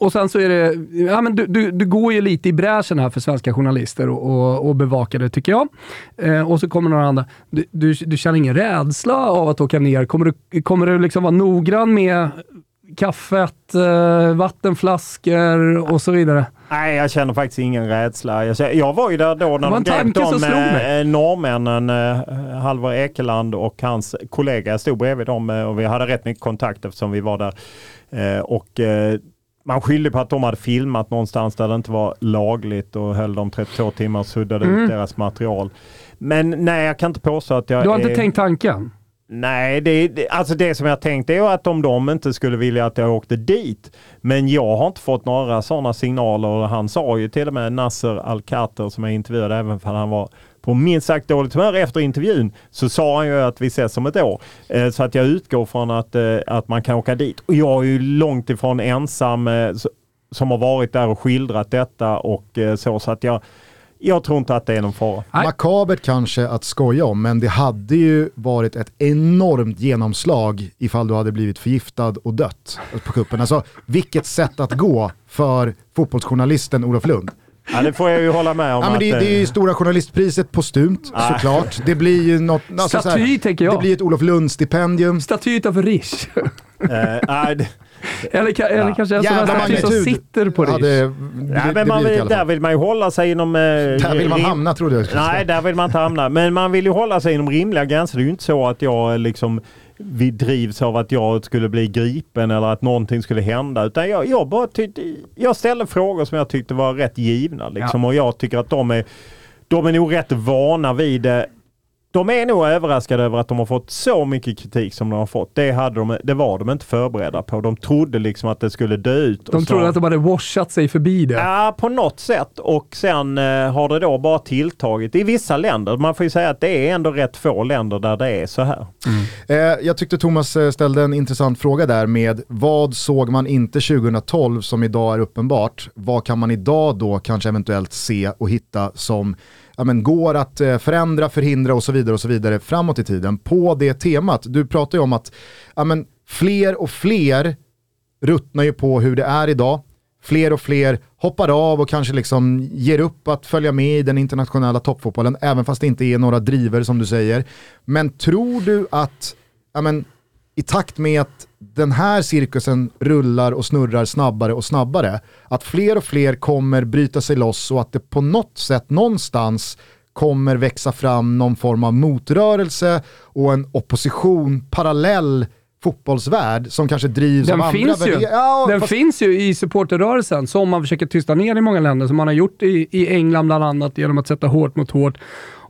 och sen så är det, ja men du, du, du går ju lite i bräschen här för svenska journalister och, och, och bevakar det tycker jag. Eh, och så kommer några andra. Du, du, du, känner ingen rädsla av att åka ner? Kommer du, kommer du liksom vara noggrann med kaffet, eh, vattenflaskor och så vidare? Nej, jag känner faktiskt ingen rädsla. Jag, jag var ju där då när de grep de eh, norrmännen, eh, Halvar Ekeland och hans kollega. Jag stod bredvid dem eh, och vi hade rätt mycket kontakt eftersom vi var där. Och man skyllde på att de hade filmat någonstans där det inte var lagligt och höll dem 32 timmar och suddade mm. ut deras material. Men nej, jag kan inte påstå att jag Du har är... inte tänkt tanken? Nej, det, det, alltså det som jag tänkte är att om de inte skulle vilja att jag åkte dit. Men jag har inte fått några sådana signaler. Han sa ju till och med Nasser Al-Khater som jag intervjuade, även om han var på minst sagt dåligt humör efter intervjun, så sa han ju att vi ses om ett år. Eh, så att jag utgår från att, eh, att man kan åka dit. Och jag är ju långt ifrån ensam eh, som har varit där och skildrat detta och eh, så. Så att jag jag tror inte att det är någon fara. Makabert kanske att skoja om, men det hade ju varit ett enormt genomslag ifall du hade blivit förgiftad och dött på kuppen. Alltså vilket sätt att gå för fotbollsjournalisten Olof Lund. Ja, det får jag ju hålla med om. Ja, men det, det är ju Stora Journalistpriset postumt ah. såklart. Det blir ju något... Alltså, Staty här, tänker jag. Det blir ett Olof Lund-stipendium. Staty utanför Rish. uh, eller, eller kanske en sån här som sitter på. Ja, det, det, ja, men man vill, där vill man ju hålla sig inom... Eh, där vill man hamna trodde jag. Nej, där vill man inte hamna. Men man vill ju hålla sig inom rimliga gränser. Det är ju inte så att jag liksom vi drivs av att jag skulle bli gripen eller att någonting skulle hända. Utan jag, jag bara tyckte, jag ställde frågor som jag tyckte var rätt givna. Liksom, ja. Och jag tycker att de är, de är nog rätt vana vid det de är nog överraskade över att de har fått så mycket kritik som de har fått. Det, hade de, det var de inte förberedda på. De trodde liksom att det skulle dö ut. De trodde så, att de hade washat sig förbi det. Ja, på något sätt. Och sen eh, har det då bara tilltagit i vissa länder. Man får ju säga att det är ändå rätt få länder där det är så här. Mm. Eh, jag tyckte Thomas eh, ställde en intressant fråga där med vad såg man inte 2012 som idag är uppenbart? Vad kan man idag då kanske eventuellt se och hitta som ja, men, går att eh, förändra, förhindra och så vidare och så vidare framåt i tiden på det temat. Du pratar ju om att ja, men, fler och fler ruttnar ju på hur det är idag. Fler och fler hoppar av och kanske liksom ger upp att följa med i den internationella toppfotbollen, även fast det inte är några driver som du säger. Men tror du att ja, men, i takt med att den här cirkusen rullar och snurrar snabbare och snabbare, att fler och fler kommer bryta sig loss och att det på något sätt någonstans kommer växa fram någon form av motrörelse och en opposition parallell fotbollsvärld som kanske drivs den av finns andra ju. Ja, den fast... finns ju i supporterrörelsen som man försöker tysta ner i många länder, som man har gjort i, i England bland annat genom att sätta hårt mot hårt.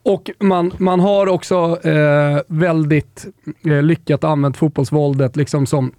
Och man, man har också eh, väldigt eh, lyckat använt fotbollsvåldet liksom som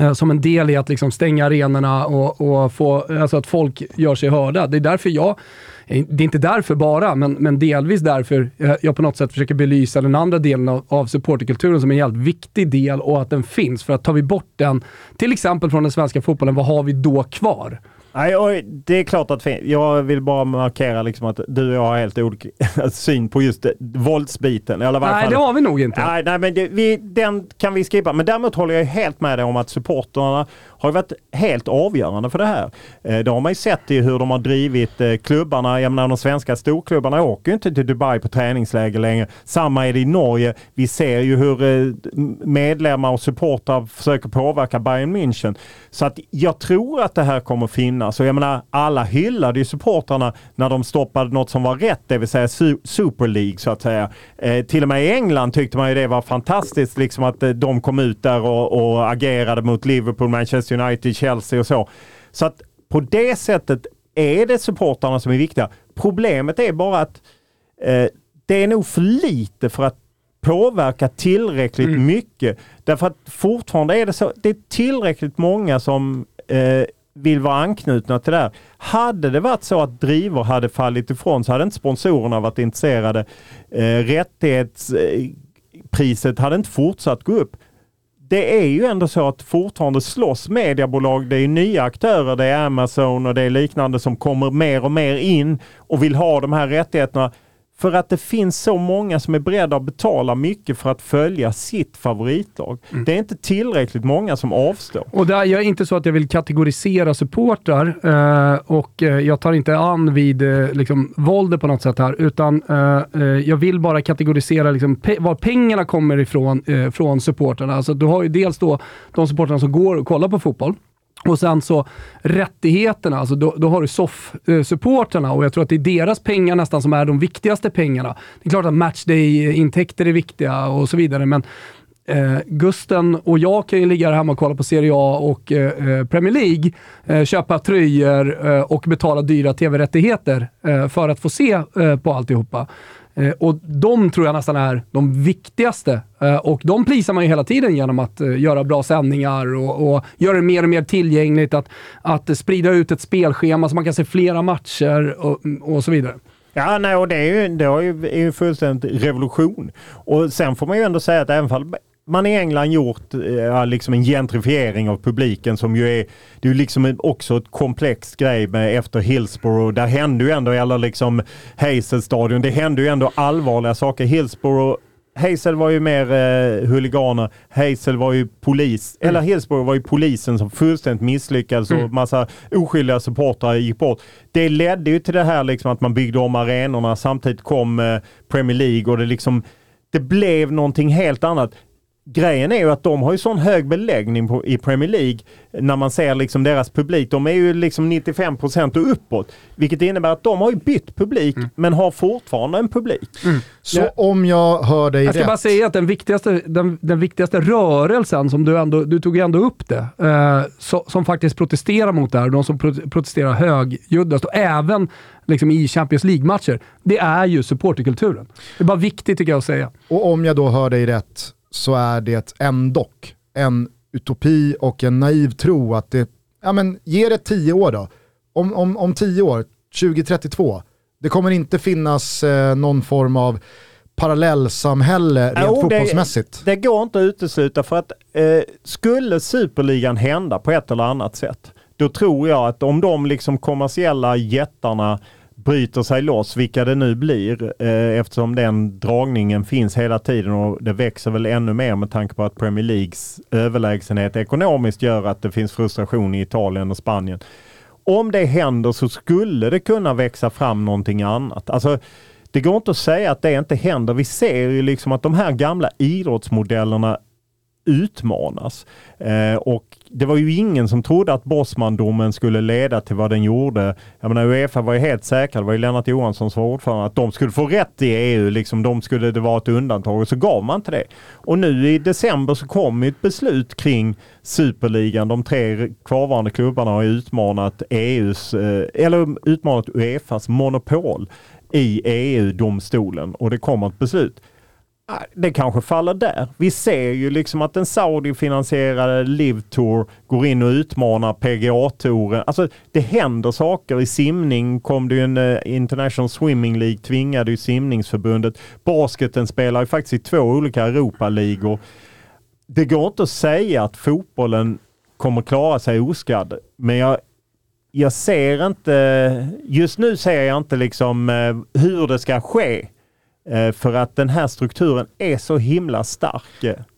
eh, som en del i att liksom stänga arenorna och, och få, alltså att folk gör sig hörda. Det är därför jag eh, det är inte därför bara, men, men delvis därför eh, jag på något sätt försöker belysa den andra delen av, av supporterkulturen som en jävligt viktig del och att den finns. För att tar vi bort den, till exempel från den svenska fotbollen, vad har vi då kvar? Nej, det är klart att jag vill bara markera liksom att du och jag har helt olika syn på just våldsbiten. Eller nej, fall. det har vi nog inte. Nej, nej men det, vi, den kan vi skippa. Men däremot håller jag helt med dig om att supporterna har ju varit helt avgörande för det här. Eh, det har man ju sett i hur de har drivit eh, klubbarna. Jag menar de svenska storklubbarna åker ju inte till Dubai på träningsläger längre. Samma är det i Norge. Vi ser ju hur eh, medlemmar och supportrar försöker påverka Bayern München. Så att jag tror att det här kommer finnas. Och jag menar alla hyllade ju supportrarna när de stoppade något som var rätt, det vill säga Super League så att säga. till och med i England tyckte man ju det var fantastiskt liksom att de kom ut där och, och agerade mot Liverpool, Manchester Manchester United, Chelsea och så. Så att på det sättet är det supportarna som är viktiga. Problemet är bara att eh, det är nog för lite för att påverka tillräckligt mm. mycket. Därför att fortfarande är det så, det är tillräckligt många som eh, vill vara anknutna till det här. Hade det varit så att drivor hade fallit ifrån så hade inte sponsorerna varit intresserade. Eh, rättighetspriset hade inte fortsatt gå upp det är ju ändå så att fortfarande slåss mediebolag. Det är nya aktörer, det är Amazon och det är liknande som kommer mer och mer in och vill ha de här rättigheterna. För att det finns så många som är beredda att betala mycket för att följa sitt favoritlag. Mm. Det är inte tillräckligt många som avstår. Och det är inte så att jag vill kategorisera supportrar eh, och eh, jag tar inte an vid eh, liksom, våldet på något sätt här, utan eh, jag vill bara kategorisera liksom, pe var pengarna kommer ifrån från supportrarna. Alltså, du har ju dels då de supportrarna som går och kollar på fotboll, och sen så rättigheterna, alltså då, då har du SOF-supporterna eh, och jag tror att det är deras pengar nästan som är de viktigaste pengarna. Det är klart att matchday-intäkter eh, är viktiga och så vidare, men eh, Gusten och jag kan ju ligga här hemma och kolla på Serie A och eh, eh Premier League, eh, köpa tröjor eh, och betala dyra tv-rättigheter eh, för att få se på alltihopa. Eh, och de tror jag nästan är de viktigaste. Eh, och de prisar man ju hela tiden genom att eh, göra bra sändningar och, och göra det mer och mer tillgängligt. Att, att sprida ut ett spelschema så man kan se flera matcher och, och så vidare. Ja, nej, och det är ju, det är ju fullständigt revolution. Och sen får man ju ändå säga att även fall man i England gjort ja, liksom en gentrifiering av publiken som ju är, det är liksom också ett komplext grej med efter Hillsborough. Där hände ju ändå, eller liksom Hazel stadion, det hände ju ändå allvarliga saker. Hillsborough Hazel var ju mer eh, huliganer. Hazel var ju polis. Mm. Eller Hillsborough var ju polisen som fullständigt misslyckades mm. och massa oskyldiga supportrar gick bort. Det ledde ju till det här liksom att man byggde om arenorna. Samtidigt kom eh, Premier League och det liksom det blev någonting helt annat grejen är ju att de har ju sån hög beläggning på, i Premier League när man ser liksom deras publik. De är ju liksom 95 och uppåt. Vilket innebär att de har ju bytt publik mm. men har fortfarande en publik. Mm. Så ja. om jag hör dig Jag ska rätt. bara säga att den viktigaste, den, den viktigaste rörelsen, som du ändå, du tog ändå upp det, eh, so, som faktiskt protesterar mot det här, de som pro protesterar högljuddast och även liksom i Champions League-matcher, det är ju supporterkulturen. Det är bara viktigt tycker jag att säga. Och om jag då hör dig rätt, så är det ändå en utopi och en naiv tro att det, ja men ge det tio år då. Om, om, om tio år, 2032, det kommer inte finnas eh, någon form av parallellsamhälle rent oh, fotbollsmässigt. Det, det, går inte att utesluta för att eh, skulle superligan hända på ett eller annat sätt, då tror jag att om de liksom kommersiella jättarna bryter sig loss, vilka det nu blir, eh, eftersom den dragningen finns hela tiden och det växer väl ännu mer med tanke på att Premier Leagues överlägsenhet ekonomiskt gör att det finns frustration i Italien och Spanien. Om det händer så skulle det kunna växa fram någonting annat. Alltså, det går inte att säga att det inte händer. Vi ser ju liksom att de här gamla idrottsmodellerna utmanas. Eh, och det var ju ingen som trodde att Bosman-domen skulle leda till vad den gjorde. Jag menar Uefa var ju helt säkra, det var ju Lennart Johansson som var ordförande, att de skulle få rätt i EU. Liksom, de skulle, det var ett undantag och så gav man inte det. Och nu i december så kom ett beslut kring Superligan. De tre kvarvarande klubbarna har utmanat EUs, eh, eller utmanat Uefas monopol i EU-domstolen och det kommer ett beslut. Det kanske faller där. Vi ser ju liksom att den Saudi-finansierade Live Tour går in och utmanar PGA-touren. Alltså det händer saker. I simning kom det ju en eh, International Swimming League, tvingade ju simningsförbundet. Basketen spelar ju faktiskt i två olika Europa-ligor. Det går inte att säga att fotbollen kommer klara sig oskadd, men jag, jag ser inte, just nu ser jag inte liksom eh, hur det ska ske. Eh, för att den här strukturen är så himla stark.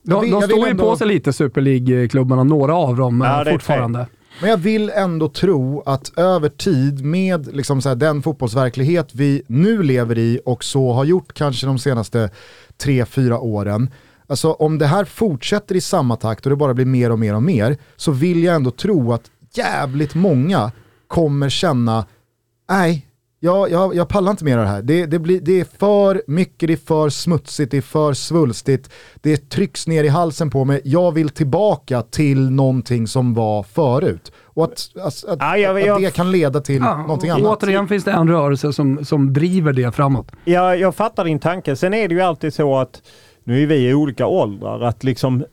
De, de står ju ändå... på sig lite Super League-klubbarna, några av dem ja, fortfarande. Men jag vill ändå tro att över tid med liksom så här, den fotbollsverklighet vi nu lever i och så har gjort kanske de senaste tre, fyra åren. Alltså om det här fortsätter i samma takt och det bara blir mer och mer och mer så vill jag ändå tro att jävligt många kommer känna nej, jag, jag, jag pallar inte mer av det här. Det, det, blir, det är för mycket, det är för smutsigt, det är för svulstigt. Det trycks ner i halsen på mig. Jag vill tillbaka till någonting som var förut. Och att, att, att, ja, jag, jag, att det kan leda till ja, någonting annat. Återigen finns det en rörelse som, som driver det framåt. Ja, jag fattar din tanke. Sen är det ju alltid så att, nu är vi i olika åldrar, att liksom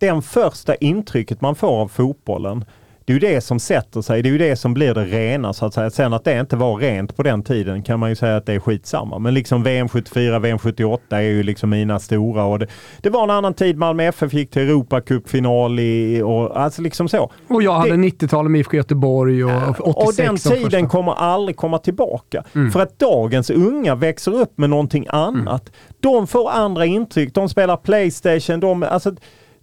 den första intrycket man får av fotbollen det är ju det som sätter sig. Det är ju det som blir det rena så att säga. Sen att det inte var rent på den tiden kan man ju säga att det är skitsamma. Men liksom VM 74, VM 78 är ju liksom mina stora. Och det, det var en annan tid. Malmö FF gick till Europacupfinal i, och alltså liksom så. Och jag hade 90-talet med IFK Göteborg och 86. Och den tiden och kommer aldrig komma tillbaka. Mm. För att dagens unga växer upp med någonting annat. Mm. De får andra intryck. De spelar Playstation. De, alltså,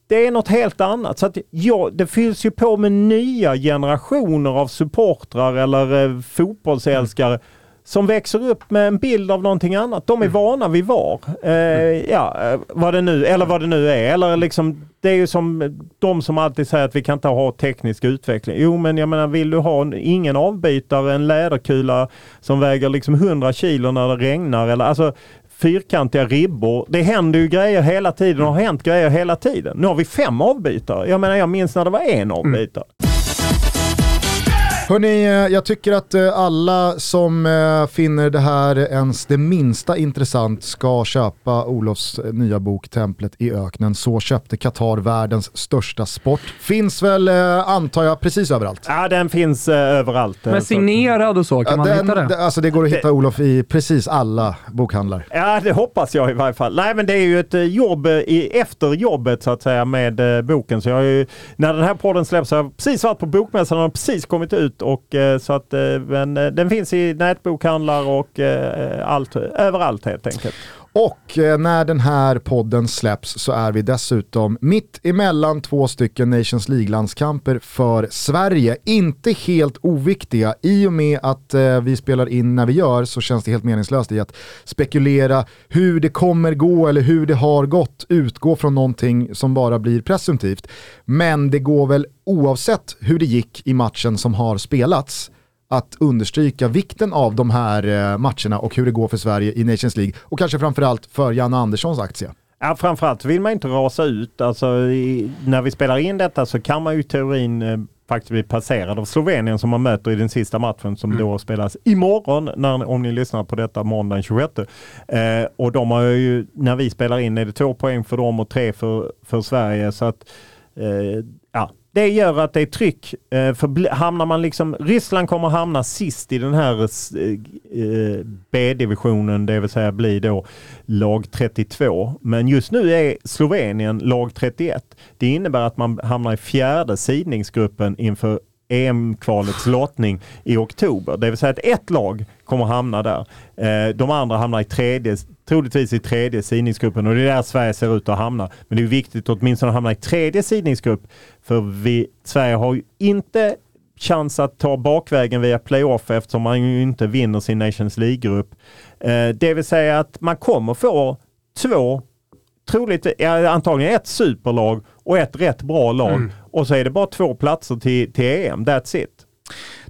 det är något helt annat. Så att, ja, det fylls ju på med nya generationer av supportrar eller eh, fotbollsälskare mm. som växer upp med en bild av någonting annat. De är mm. vana vid VAR. Eh, mm. ja, eh, vad det nu, eller vad det nu är. Eller liksom, det är ju som de som alltid säger att vi kan inte ha teknisk utveckling. Jo, men jag menar, vill du ha ingen avbytare, en läderkula som väger liksom 100 kilo när det regnar? Eller, alltså, fyrkantiga ribbor. Det händer ju grejer hela tiden och har hänt grejer hela tiden. Nu har vi fem avbytare. Jag menar jag minns när det var en avbytare. Mm. Hörni, eh, jag tycker att eh, alla som eh, finner det här ens det minsta intressant ska köpa Olofs nya bok Templet i öknen. Så köpte Qatar världens största sport. Finns väl, antar jag, precis överallt? Ja, den finns överallt. Men signerad och så, kan ja, man den, hitta det? Alltså det går att hitta Olof i precis alla bokhandlar. Ja, det hoppas jag i varje fall. Nej, men det är ju ett jobb i, efter jobbet så att säga med boken. Så jag har ju, när den här podden släpps har jag precis varit på bokmässan och precis kommit ut ut. Och, eh, så att, eh, men eh, den finns i nätbokhandlar och allt, överallt helt enkelt. Och eh, när den här podden släpps så är vi dessutom mitt emellan två stycken Nations League-landskamper för Sverige. Inte helt oviktiga. I och med att eh, vi spelar in när vi gör så känns det helt meningslöst i att spekulera hur det kommer gå eller hur det har gått. Utgå från någonting som bara blir presumtivt. Men det går väl oavsett hur det gick i matchen som har spelats att understryka vikten av de här eh, matcherna och hur det går för Sverige i Nations League och kanske framförallt för Janne Anderssons aktie. Ja, framförallt vill man inte rasa ut. Alltså, i, när vi spelar in detta så kan man ju teorin eh, faktiskt bli passerad av Slovenien som man möter i den sista matchen som mm. då spelas imorgon, när, om ni lyssnar på detta måndagen 26. Eh, och de har ju, när vi spelar in är det två poäng för dem och tre för, för Sverige. Så att, eh, det gör att det är tryck. Eh, för hamnar man liksom, Ryssland kommer hamna sist i den här eh, eh, B-divisionen, det vill säga bli då lag 32. Men just nu är Slovenien lag 31. Det innebär att man hamnar i fjärde sidningsgruppen inför EM-kvalets lottning i oktober. Det vill säga att ett lag kommer hamna där. De andra hamnar i tredje, troligtvis i tredje sidningsgruppen och det är där Sverige ser ut att hamna. Men det är viktigt att åtminstone hamna i tredje sidningsgrupp för vi, Sverige har ju inte chans att ta bakvägen via playoff eftersom man ju inte vinner sin Nations League-grupp. Eh, det vill säga att man kommer få två, troligt, antagligen ett superlag och ett rätt bra lag. Mm. Och så är det bara två platser till, till EM, that's it.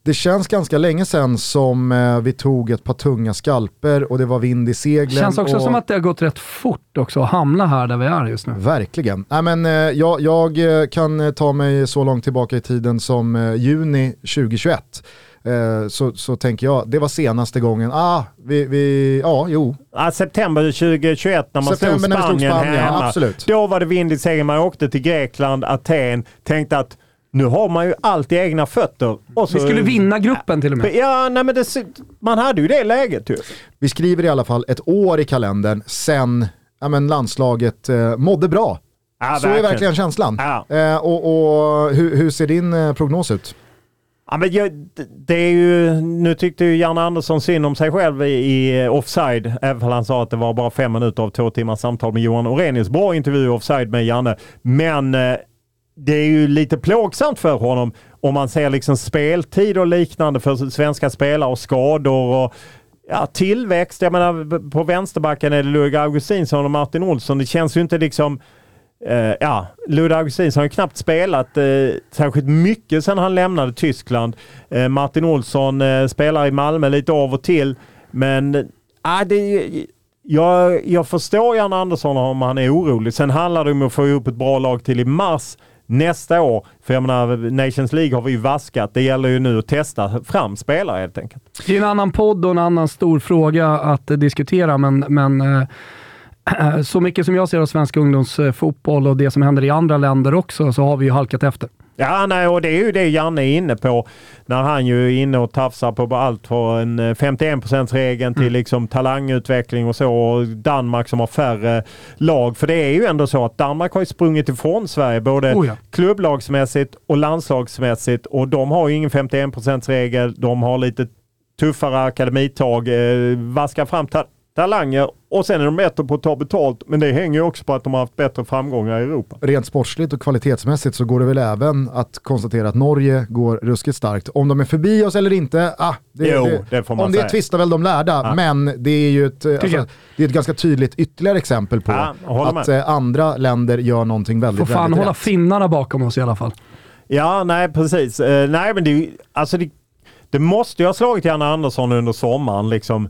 Det känns ganska länge sedan som eh, vi tog ett par tunga skalper och det var vind i seglen. Det känns också och... som att det har gått rätt fort också att hamna här där vi är just nu. Verkligen. Nej, men, eh, jag, jag eh, kan ta mig så långt tillbaka i tiden som eh, juni 2021. Eh, så, så tänker jag, det var senaste gången, ah, vi, vi, ja, jo. Ja, september 2021 när man September slog när vi slog Spanien, Spanien, hemma. absolut. Då var det vind i segern. Man åkte till Grekland, Aten, tänkte att nu har man ju allt i egna fötter. Och så, Vi skulle vinna gruppen till och med. Ja, nej, men det, man hade ju det läget ju. Vi skriver i alla fall ett år i kalendern sen ja, men landslaget eh, mådde bra. Ja, så är verkligen känslan. Ja. Eh, och och hur, hur ser din eh, prognos ut? Ja, men jag, det- är ju, nu tyckte ju Janne Andersson synd om sig själv i, i eh, Offside, även om han sa att det var bara fem minuter av två timmars samtal med Johan Orenius. Bra intervju Offside med Janne, men eh, det är ju lite plågsamt för honom om man ser liksom speltid och liknande för svenska spelare och skador och ja, tillväxt. Jag menar på vänsterbacken är det Ludvig Augustinsson och Martin Olsson. Det känns ju inte liksom Uh, ja, Ludde Augustinsson har ju knappt spelat uh, särskilt mycket sedan han lämnade Tyskland. Uh, Martin Olsson uh, spelar i Malmö lite av och till. Men uh, det, jag, jag förstår Jan Andersson om han är orolig. Sen handlar det om att få ihop ett bra lag till i mars nästa år. För jag menar, Nations League har vi ju vaskat. Det gäller ju nu att testa fram spelare helt enkelt. Det är en annan podd och en annan stor fråga att eh, diskutera, men, men eh, så mycket som jag ser av svensk ungdomsfotboll och det som händer i andra länder också, så har vi ju halkat efter. Ja, nej, och det är ju det Janne är inne på när han ju är inne och tafsar på allt från en eh, 51%-regeln till liksom talangutveckling och så. Och Danmark som har färre lag. För det är ju ändå så att Danmark har ju sprungit ifrån Sverige både Oh ja. klubblagsmässigt och landslagsmässigt och de har ju ingen 51%-regel. De har lite tuffare akademitag, eh, fram ta- talanger och sen är de bättre på att ta betalt. Men det hänger ju också på att de har haft bättre framgångar i Europa. Rent sportsligt och kvalitetsmässigt så går det väl även att konstatera att Norge går ruskigt starkt. Om de är förbi oss eller inte, ah, det, Jo, det, det får man om det säga. tvistar väl de lärda. Ja. Men det är ju ett, alltså, det är ett ganska tydligt ytterligare exempel på håller att med. eh, andra länder gör någonting Får väldigt, fan väldigt hålla rätt. finnarna bakom oss i alla fall. Ja, nej precis. Eh, nej, men det, alltså det, det måste ju ha slagit Janne Andersson under sommaren. Liksom,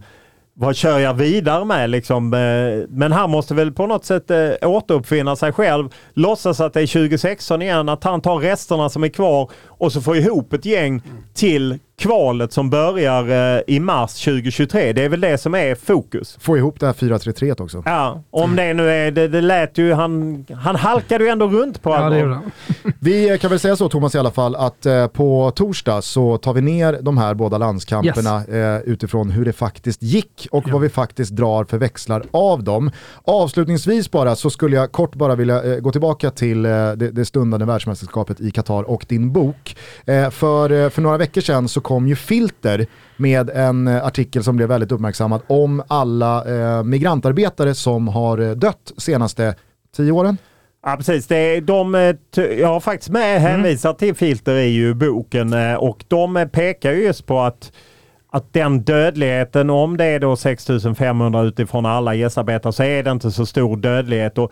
vad kör jag vidare med? Liksom, eh, men han måste väl på något sätt eh, återuppfinna sig själv. Låtsas att det är 2016 igen, att han tar resterna som är kvar och så får ihop ett gäng till kvalet som börjar eh, i mars 2023. Det är väl det som är fokus. Få ihop det här 4-3-3 också. Ja, om det nu är, det, det lät ju, han, han halkade ju ändå runt på Ja, allt. det. Vi kan väl säga så Thomas i alla fall att eh, på torsdag så tar vi ner de här båda landskamperna eh, utifrån hur det faktiskt gick och vad vi faktiskt drar för växlar av dem. Avslutningsvis bara så skulle jag kort bara vilja eh, gå tillbaka till eh, det, det stundande världsmästerskapet i Qatar och din bok. Eh, för, eh, för några veckor sedan så kom ju Filter med en eh, artikel som blev väldigt uppmärksammad om alla eh, migrantarbetare som har eh, dött senaste tio åren. Ja precis, det är de, eh, jag har faktiskt med hänvisat till filter i ju boken och de pekar ju just på att att den dödligheten, om det är då 6500 utifrån alla gästarbetare så är det inte så stor dödlighet. Och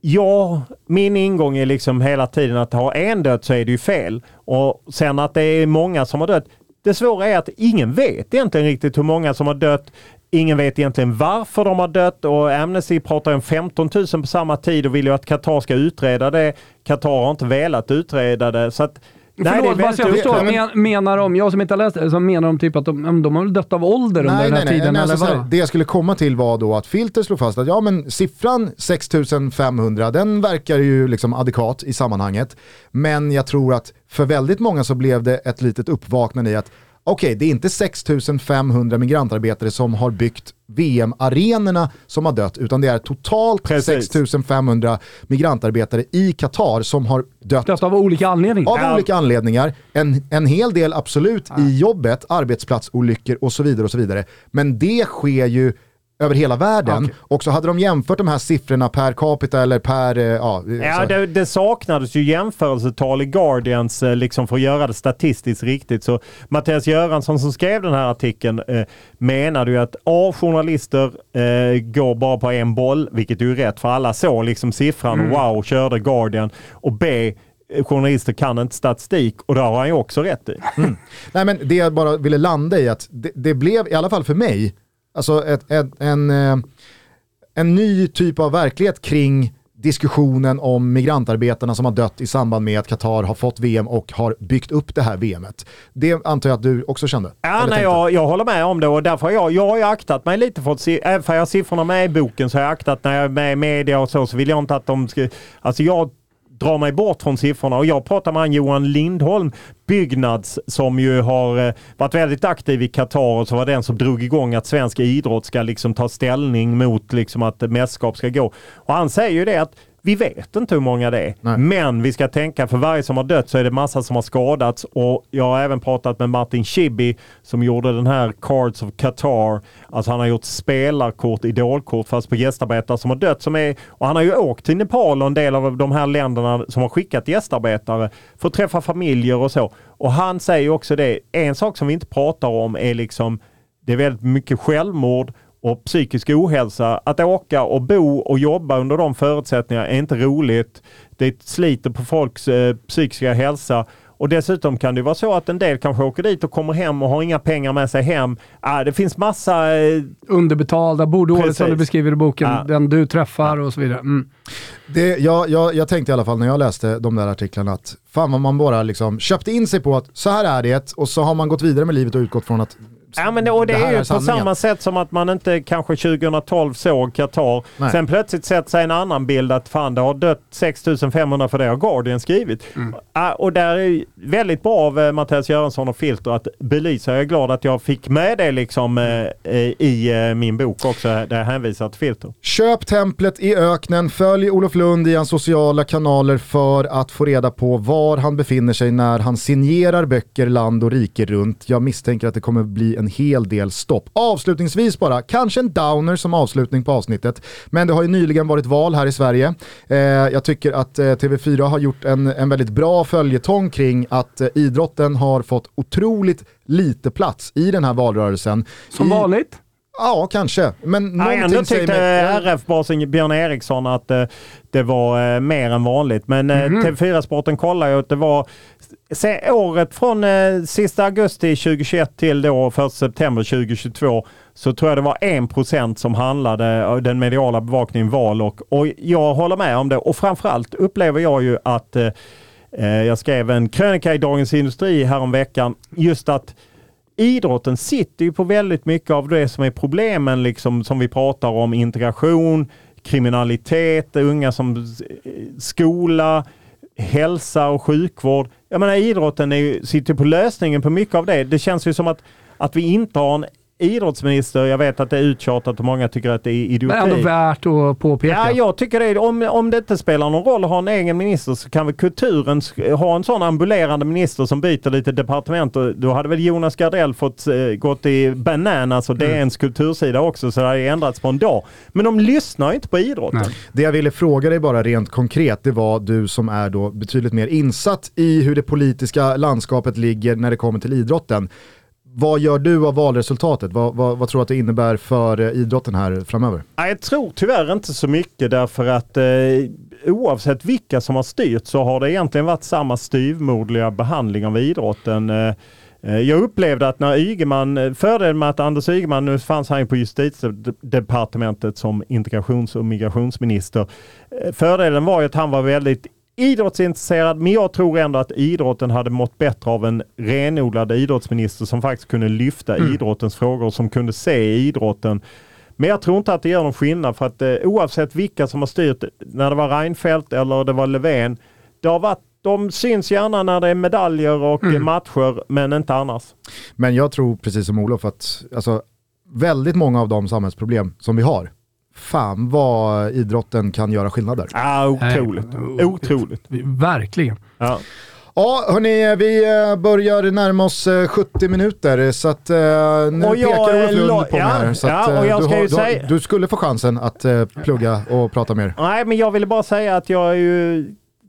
ja, min ingång är liksom hela tiden att ha en död så är det ju fel. Och sen att det är många som har dött. Det svåra är att ingen vet egentligen riktigt hur många som har dött. Ingen vet egentligen varför de har dött och Amnesty pratar om 15 000 på samma tid och vill ju att Qatar ska utreda det. Qatar har inte velat utreda det. Så att, Förlåt, bara så jag förstår. men- Men, menar de, jag som inte har läst det, så menar de typ att de, de har väl dött av ålder under den här tiden? nej, eller alltså så här, det jag skulle komma till var då att Filter slog fast att ja men siffran 6500 den verkar ju liksom adekvat i sammanhanget. Men jag tror att för väldigt många så blev det ett litet uppvaknande i att okej det är inte 6500 migrantarbetare som har byggt VM-arenorna som har dött utan det är totalt Precis. 6500 migrantarbetare i Qatar som har dött Dött av olika anledningar. av Ja. olika anledningar. En, en hel del absolut i jobbet, arbetsplatsolyckor och så vidare. och så vidare. Men det sker ju över hela världen Okej. och så hade de jämfört de här siffrorna per capita eller per... eh, Ja, Ja, det, det saknades ju jämförelsetal i Guardians eh, liksom för att göra det statistiskt riktigt. Så Mattias Göransson som skrev den här artikeln eh, menade ju att A. Journalister eh, går bara på en boll, vilket är ju rätt för alla såg liksom siffran och wow, körde Guardian. Och B. Journalister kan inte statistik och det har han ju också rätt i. Nej men det jag bara ville landa i att det, det blev, i alla fall för mig, alltså ett, ett, en, eh, en ny typ av verklighet kring diskussionen om migrantarbetarna som har dött i samband med att Qatar har fått VM och har byggt upp det här VMet. Det antar jag att du också kände? Ja, nej, jag, jag håller med om det och därför har jag, jag har ju aktat mig lite för att se, även för jag har siffrorna med i boken så har jag aktat när jag är med i media och så, så vill jag inte att de ska, alltså jag drar mig bort från siffrorna och jag pratar med han Johan Lindholm, Byggnads, som ju har eh, varit väldigt aktiv i Qatar och som var den som drog igång att svensk idrott ska liksom ta ställning mot liksom att mästerskap ska gå. Och han säger ju det att vi vet inte hur många det är, Nej. men vi ska tänka för varje som har dött så är det massa som har skadats och jag har även pratat med Martin Schibbye som gjorde den här Cards of Qatar. Alltså han har gjort spelarkort, idolkort fast på gästarbetare som har dött. Som är, och han har ju åkt till Nepal och en del av de här länderna som har skickat gästarbetare för att träffa familjer och så. Och han säger också det, en sak som vi inte pratar om är liksom det är väldigt mycket självmord och psykisk ohälsa. Att åka och bo och jobba under de förutsättningarna är inte roligt. Det sliter på folks eh, psykiska hälsa. Och dessutom kan det vara så att en del kanske åker dit och kommer hem och har inga pengar med sig hem. Ah, det finns massa... Eh, Underbetalda, bor dåligt som du beskriver i boken, Ja. den du träffar och så vidare. Mm. Det, jag, jag, jag tänkte i alla fall när jag läste de där artiklarna att fan vad man bara liksom köpte in sig på att så här är det och så har man gått vidare med livet och utgått från att Ja, men det, och det, här är ju på sanningen. samma sätt som att man inte kanske 2012 såg Qatar. Nej. Sen plötsligt sätter sig en annan bild att fan det har dött 6500 för det har Guardian skrivit. Ah, och där är väldigt bra av eh, Mattias Göransson och Filter att belysa. Jag är glad att jag fick med det liksom eh, eh, i min bok också där jag hänvisar till Filter. Köp templet i öknen, följ Olof Lund i hans sociala kanaler för att få reda på var han befinner sig när han signerar böcker land och rike runt. Jag misstänker att det kommer bli en hel del stopp. Avslutningsvis bara, kanske en downer som avslutning på avsnittet, men det har ju nyligen varit val här i Sverige. Eh, jag tycker att eh, TV4 har gjort en, en väldigt bra följetong kring att eh, idrotten har fått otroligt lite plats i den här valrörelsen. Som I, vanligt. Ja, kanske. Men Ja, ändå tyckte mig... RF-basen Björn Eriksson att eh, det var eh, mer än vanligt. Men eh, Mhm. TV4-sporten kollar ju att det var se, året från eh, sista augusti 2021 till då 1 september 2022 så tror jag det var 1% som handlade av den mediala bevakningen val och, och jag håller med om det och framförallt upplever jag ju att eh, eh, jag skrev en krönika i Dagens Industri häromveckan just att idrotten sitter ju på väldigt mycket av det som är problemen liksom, som vi pratar om. Integration, kriminalitet, unga som eh, skola, hälsa och sjukvård. Jag menar idrotten är ju, sitter på lösningen på mycket av det. Det känns ju som att, att vi inte har en idrottsminister, jag vet att det är uttjatat och många tycker att det är Men idioti. ändå värt att påpeka. Ja, jag tycker det. Om, om det inte spelar någon roll att ha en egen minister så kan väl kulturen ha en sån ambulerande minister som byter lite departement. Och då hade väl Jonas Gardell fått eh, gått i bananas och DNs kultursida också så det hade ändrats på en dag. Men de lyssnar inte på idrotten. Nej. Det jag ville fråga dig bara rent konkret, det var du som är då betydligt mer insatt i hur det politiska landskapet ligger när det kommer till idrotten. Vad gör du av valresultatet? Vad, vad, vad tror du att det innebär för eh, idrotten här framöver? Jag tror tyvärr inte så mycket därför att eh, oavsett vilka som har styrt så har det egentligen varit samma styvmoderliga behandling av idrotten. Eh, eh jag upplevde att när Ygeman, eh, fördelen med att Anders Ygeman, nu fanns han ju på justitiedepartementet som integrations och migrationsminister. Fördelen var ju att han var väldigt idrottsintresserad, men jag tror ändå att idrotten hade mått bättre av en renodlad idrottsminister som faktiskt kunde lyfta idrottens frågor och som kunde se idrotten. Men jag tror inte att det gör någon skillnad för att eh, oavsett vilka som har styrt, när det var Reinfeldt eller det var Löfven, det har varit, de syns gärna när det är medaljer och eh, matcher, men inte annars. Men jag tror precis som Olof att alltså, väldigt många av de samhällsproblem som vi har, fan vad idrotten kan göra skillnad där. Ah, otroligt. Nej, otroligt. Verkligen. Ja. Ja, hörni, vi eh, börjar närma oss eh, 70 minuter så att eh, nu Och jag, pekar Olof eh, Lund på ja, mig här. Så ja, att, eh, du, ska har, du, har, säga- du skulle få chansen att eh, plugga och prata mer. Nej, men jag ville bara säga att jag är ju,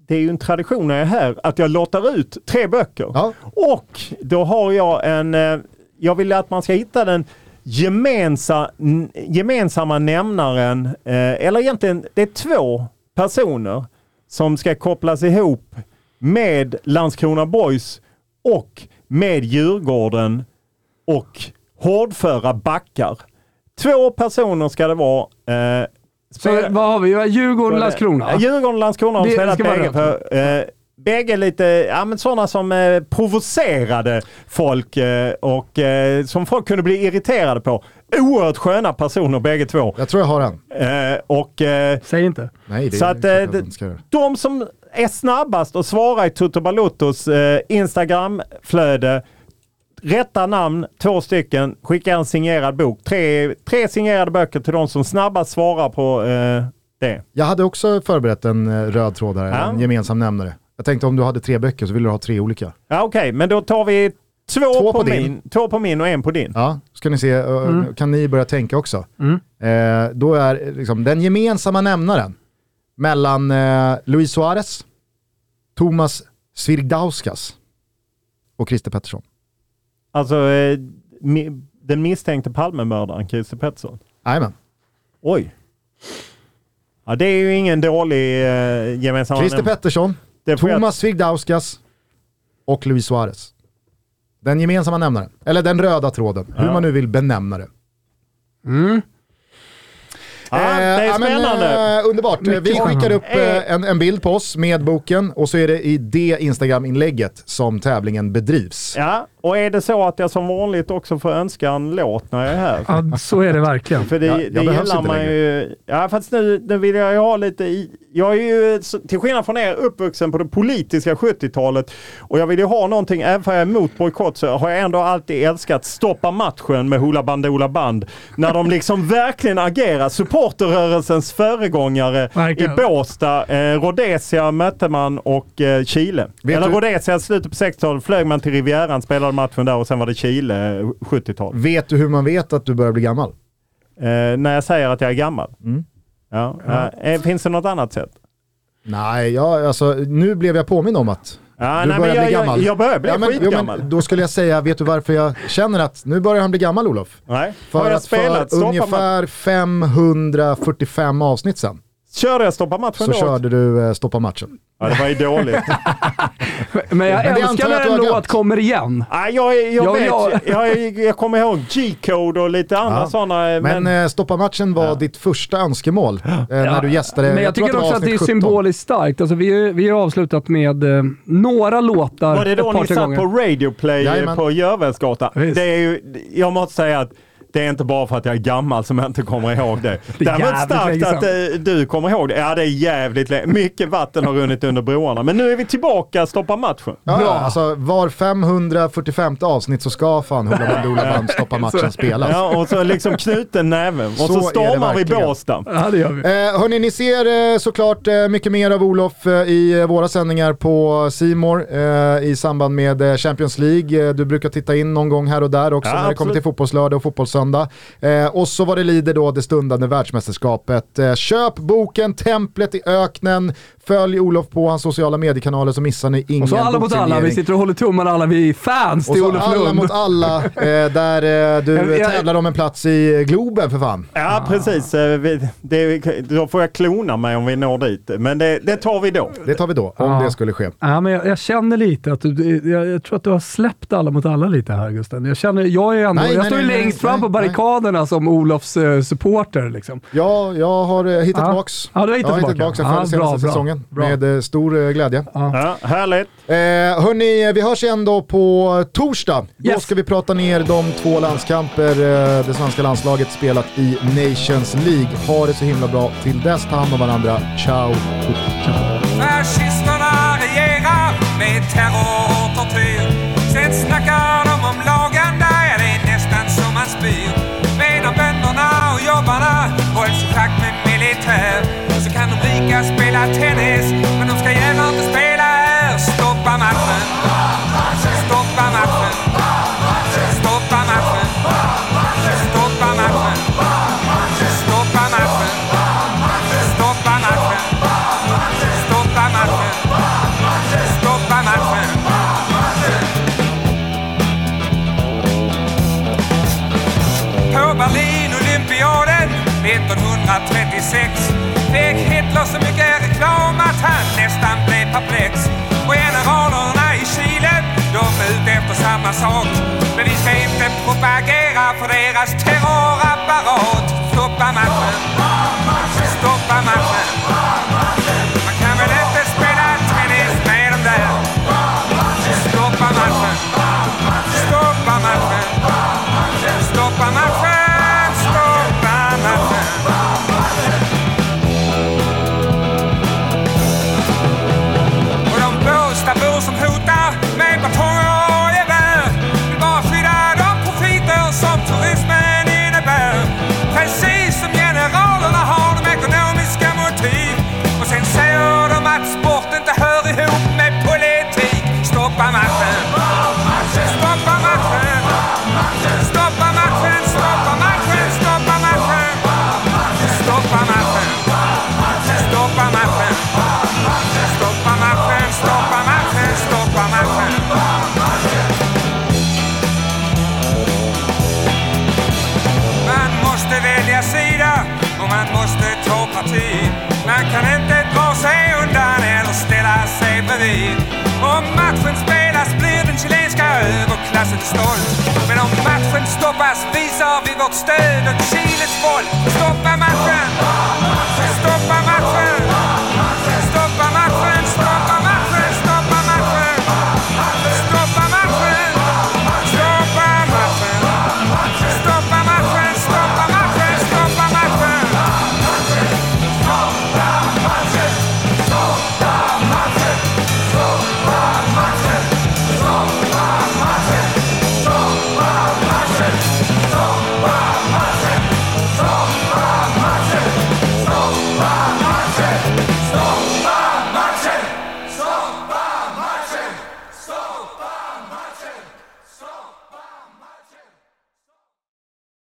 det är ju en tradition när jag är här, att jag lottar ut tre böcker. Ja. Och då har jag en, eh, jag vill att man ska hitta den gemensa, gemensamma nämnaren, eh, eller egentligen det är två personer som ska kopplas ihop med Landskrona Boys och med Djurgården och hårdföra backar. Två personer ska det vara. Eh, Så vad har vi? Djurgården, Landskrona? Djurgården Landskrona har spelat bägge. Bägge lite, ja men sådana som eh, provocerade folk eh, och eh, som folk kunde bli irriterade på. Oerhört sköna personer bägge två. Jag tror jag har en. Eh, och eh, Säg inte. Nej, det Så är att, eh, de som är snabbast att svara i Toto Balottos eh, Instagramflöde Rätta namn, två stycken, skicka en signerad bok. Tre, tre signerade böcker till de som snabbast svarar på eh, det. Jag hade också förberett en röd tråd här, Ja. en gemensam nämnare. Jag tänkte om du hade tre böcker så ville du ha tre olika. Ja, Okej, men då tar vi två, Två på, på min, två på min och en på din. Ja, ska ni se, eh, kan ni börja tänka också. Mm. Eh, då är liksom, den gemensamma nämnaren mellan eh, Luis Suarez, Thomas Svirdauskas och Christer Pettersson. Alltså eh, mi, den misstänkte Palmemördaren Christer Pettersson. Jajamän. Oj. Ja, det är ju ingen dålig eh, gemensam Christer nämnare. Pettersson, Det Thomas Svirdauskas och Luis Suarez. Den gemensamma nämnaren, eller den röda tråden, hur Ja. man nu vill benämna det. Mm. Ja, det är Eh, men, spännande. eh, underbart. Vi Mycket skickar spännande. upp eh, en, en bild på oss med boken och så är det i det Instagram-inlägget som tävlingen bedrivs. Ja, och är det så att jag som vanligt också får önska en låt när jag är här? Ja, så är det verkligen. För det, Ja, det gillar man längre. ju. Ja, fast nu, nu vill jag ju ha lite i. Jag är ju, till skillnad från er, uppvuxen på det politiska 70-talet. Och jag vill ju ha någonting, även för jag är emot bojkott, så har jag ändå alltid älskat Stoppa matchen med Hoola Bandoola Band. När de liksom verkligen agerar. Supporterrörelsens föregångare Verkligen. i Båstad. Eh, Rhodesia mötte man och eh, Chile. Vet Eller du- Rhodesia, slutet på 60-talet flög man till Rivieran, spelade matchen där och sen var det Chile, eh, 70-tal. Vet du hur man vet att du börjar bli gammal? Eh, när jag säger att jag är gammal. Mm. Ja. eh, finns det något annat sätt? Nej, ja, alltså, nu blev jag påminn om att Ja, du nej, börjar men jag, bli gammal. Jag, jag börjar bli Ja, men, jo, skitgammal. men, då skulle jag säga, vet du varför jag känner att nu börjar han bli gammal Olof? nej. För har jag att spelat för stoppa ungefär 545 avsnitt sen Körde jag stoppa matchen så då? körde du eh, Stoppa matchen. Ja, det var ju dåligt. Men jag Men det antar älskar när du en har låt kommer igen. Nej, jag, jag, Ja, vet, ja. jag, jag, jag kommer ihåg G-code och lite andra Ja. sådana. Men, Men, eh, Stoppa matchen var Ja. ditt första önskemål eh, när du gästade. Men jag, tror tycker det var också att det är avsnitt 17. symboliskt starkt. Alltså, vi, har- vi har avslutat med eh, några låtar var det då ett par, ni tre satt gånger. på Radio Play Jajamän. på Görvelsgatan? Visst. Det är ju, jag måste säga att det är inte bara för att jag är gammal som jag inte kommer ihåg det. Det är Däremot starkt att sedan. eh, du kommer ihåg det. Ja, det är jävligt länge. Mycket vatten har runnit under broarna. Men nu är vi tillbaka, stoppa matchen. Ja, Bra. ja, alltså var 545 avsnitt så ska fan Hoola Bandoola Band Stoppa matchen spelas. Ja, och så liksom knuten näven. Och så, Så stormar vi. Båstad. Ja, det gör vi. Eh, hörni, ni ser eh, såklart eh, mycket mer av Olof eh, i eh, våra sändningar på Simor eh, i samband med eh, Champions League. Du brukar titta in någon gång här och där också Ja, när det kommer absolut. till fotbollslördag och fotbollssöndag. Eh, och så vad det lider då det stundande världsmästerskapet. Eh, köp boken Templet i öknen. Följ Olof på hans sociala mediekanaler så missar ni ingen Och så alla mot alla. Vi sitter och håller tummarna alla. Vi är fans Och till så Olof alla Lund. mot alla, eh, där eh, du Jag- jag- tävlar om en plats i Globen för fan. Ja, precis. Eh, Det, då får jag klona mig om vi når dit. Men det, det tar vi då. Det tar vi då, om Ja. det skulle ske. Ja, men jag, jag känner lite att du, jag, jag tror att du har släppt alla mot alla lite här Gusten. Jag, känner, jag, är ändå, Nej, jag nej, står ju nej, nej, längst fram nej, på barrikaderna som Olofs eh, supporter. Liksom. Ja, jag har eh, hittat Ja. tillbaks. Ja, du har hittat jag har tillbaka. hittat tillbaka Ja, bra, bra, säsongen bra. med eh, stor eh, glädje. Ja, härligt. Eh, hörni, vi hörs igen då på torsdag. Då Yes. ska vi prata ner de två landskamper eh, det svenska landslaget spelat i Nations League. Ha det så himla bra. Till dess, ta hand om varandra. Ciao! Fascisterna regerar med terror spela tennis men de ska jävlar inte spela här. Stoppa matchen! Stoppa matchen! Stoppa matchen! Stoppa matchen! Stoppa matchen! Stoppa matchen! Stoppa matchen! Stoppa matchen! På Berlin-olympiaden 1936 interessant Men vi ska inte propagera för deras terrorapparat Stop matchen! Stoppa matchen! gräset står. Men om matchen stoppas visar vi vårt stöd åt Chiles folk. Stoppa matchen! Stoppa matchen! Stoppa matchen!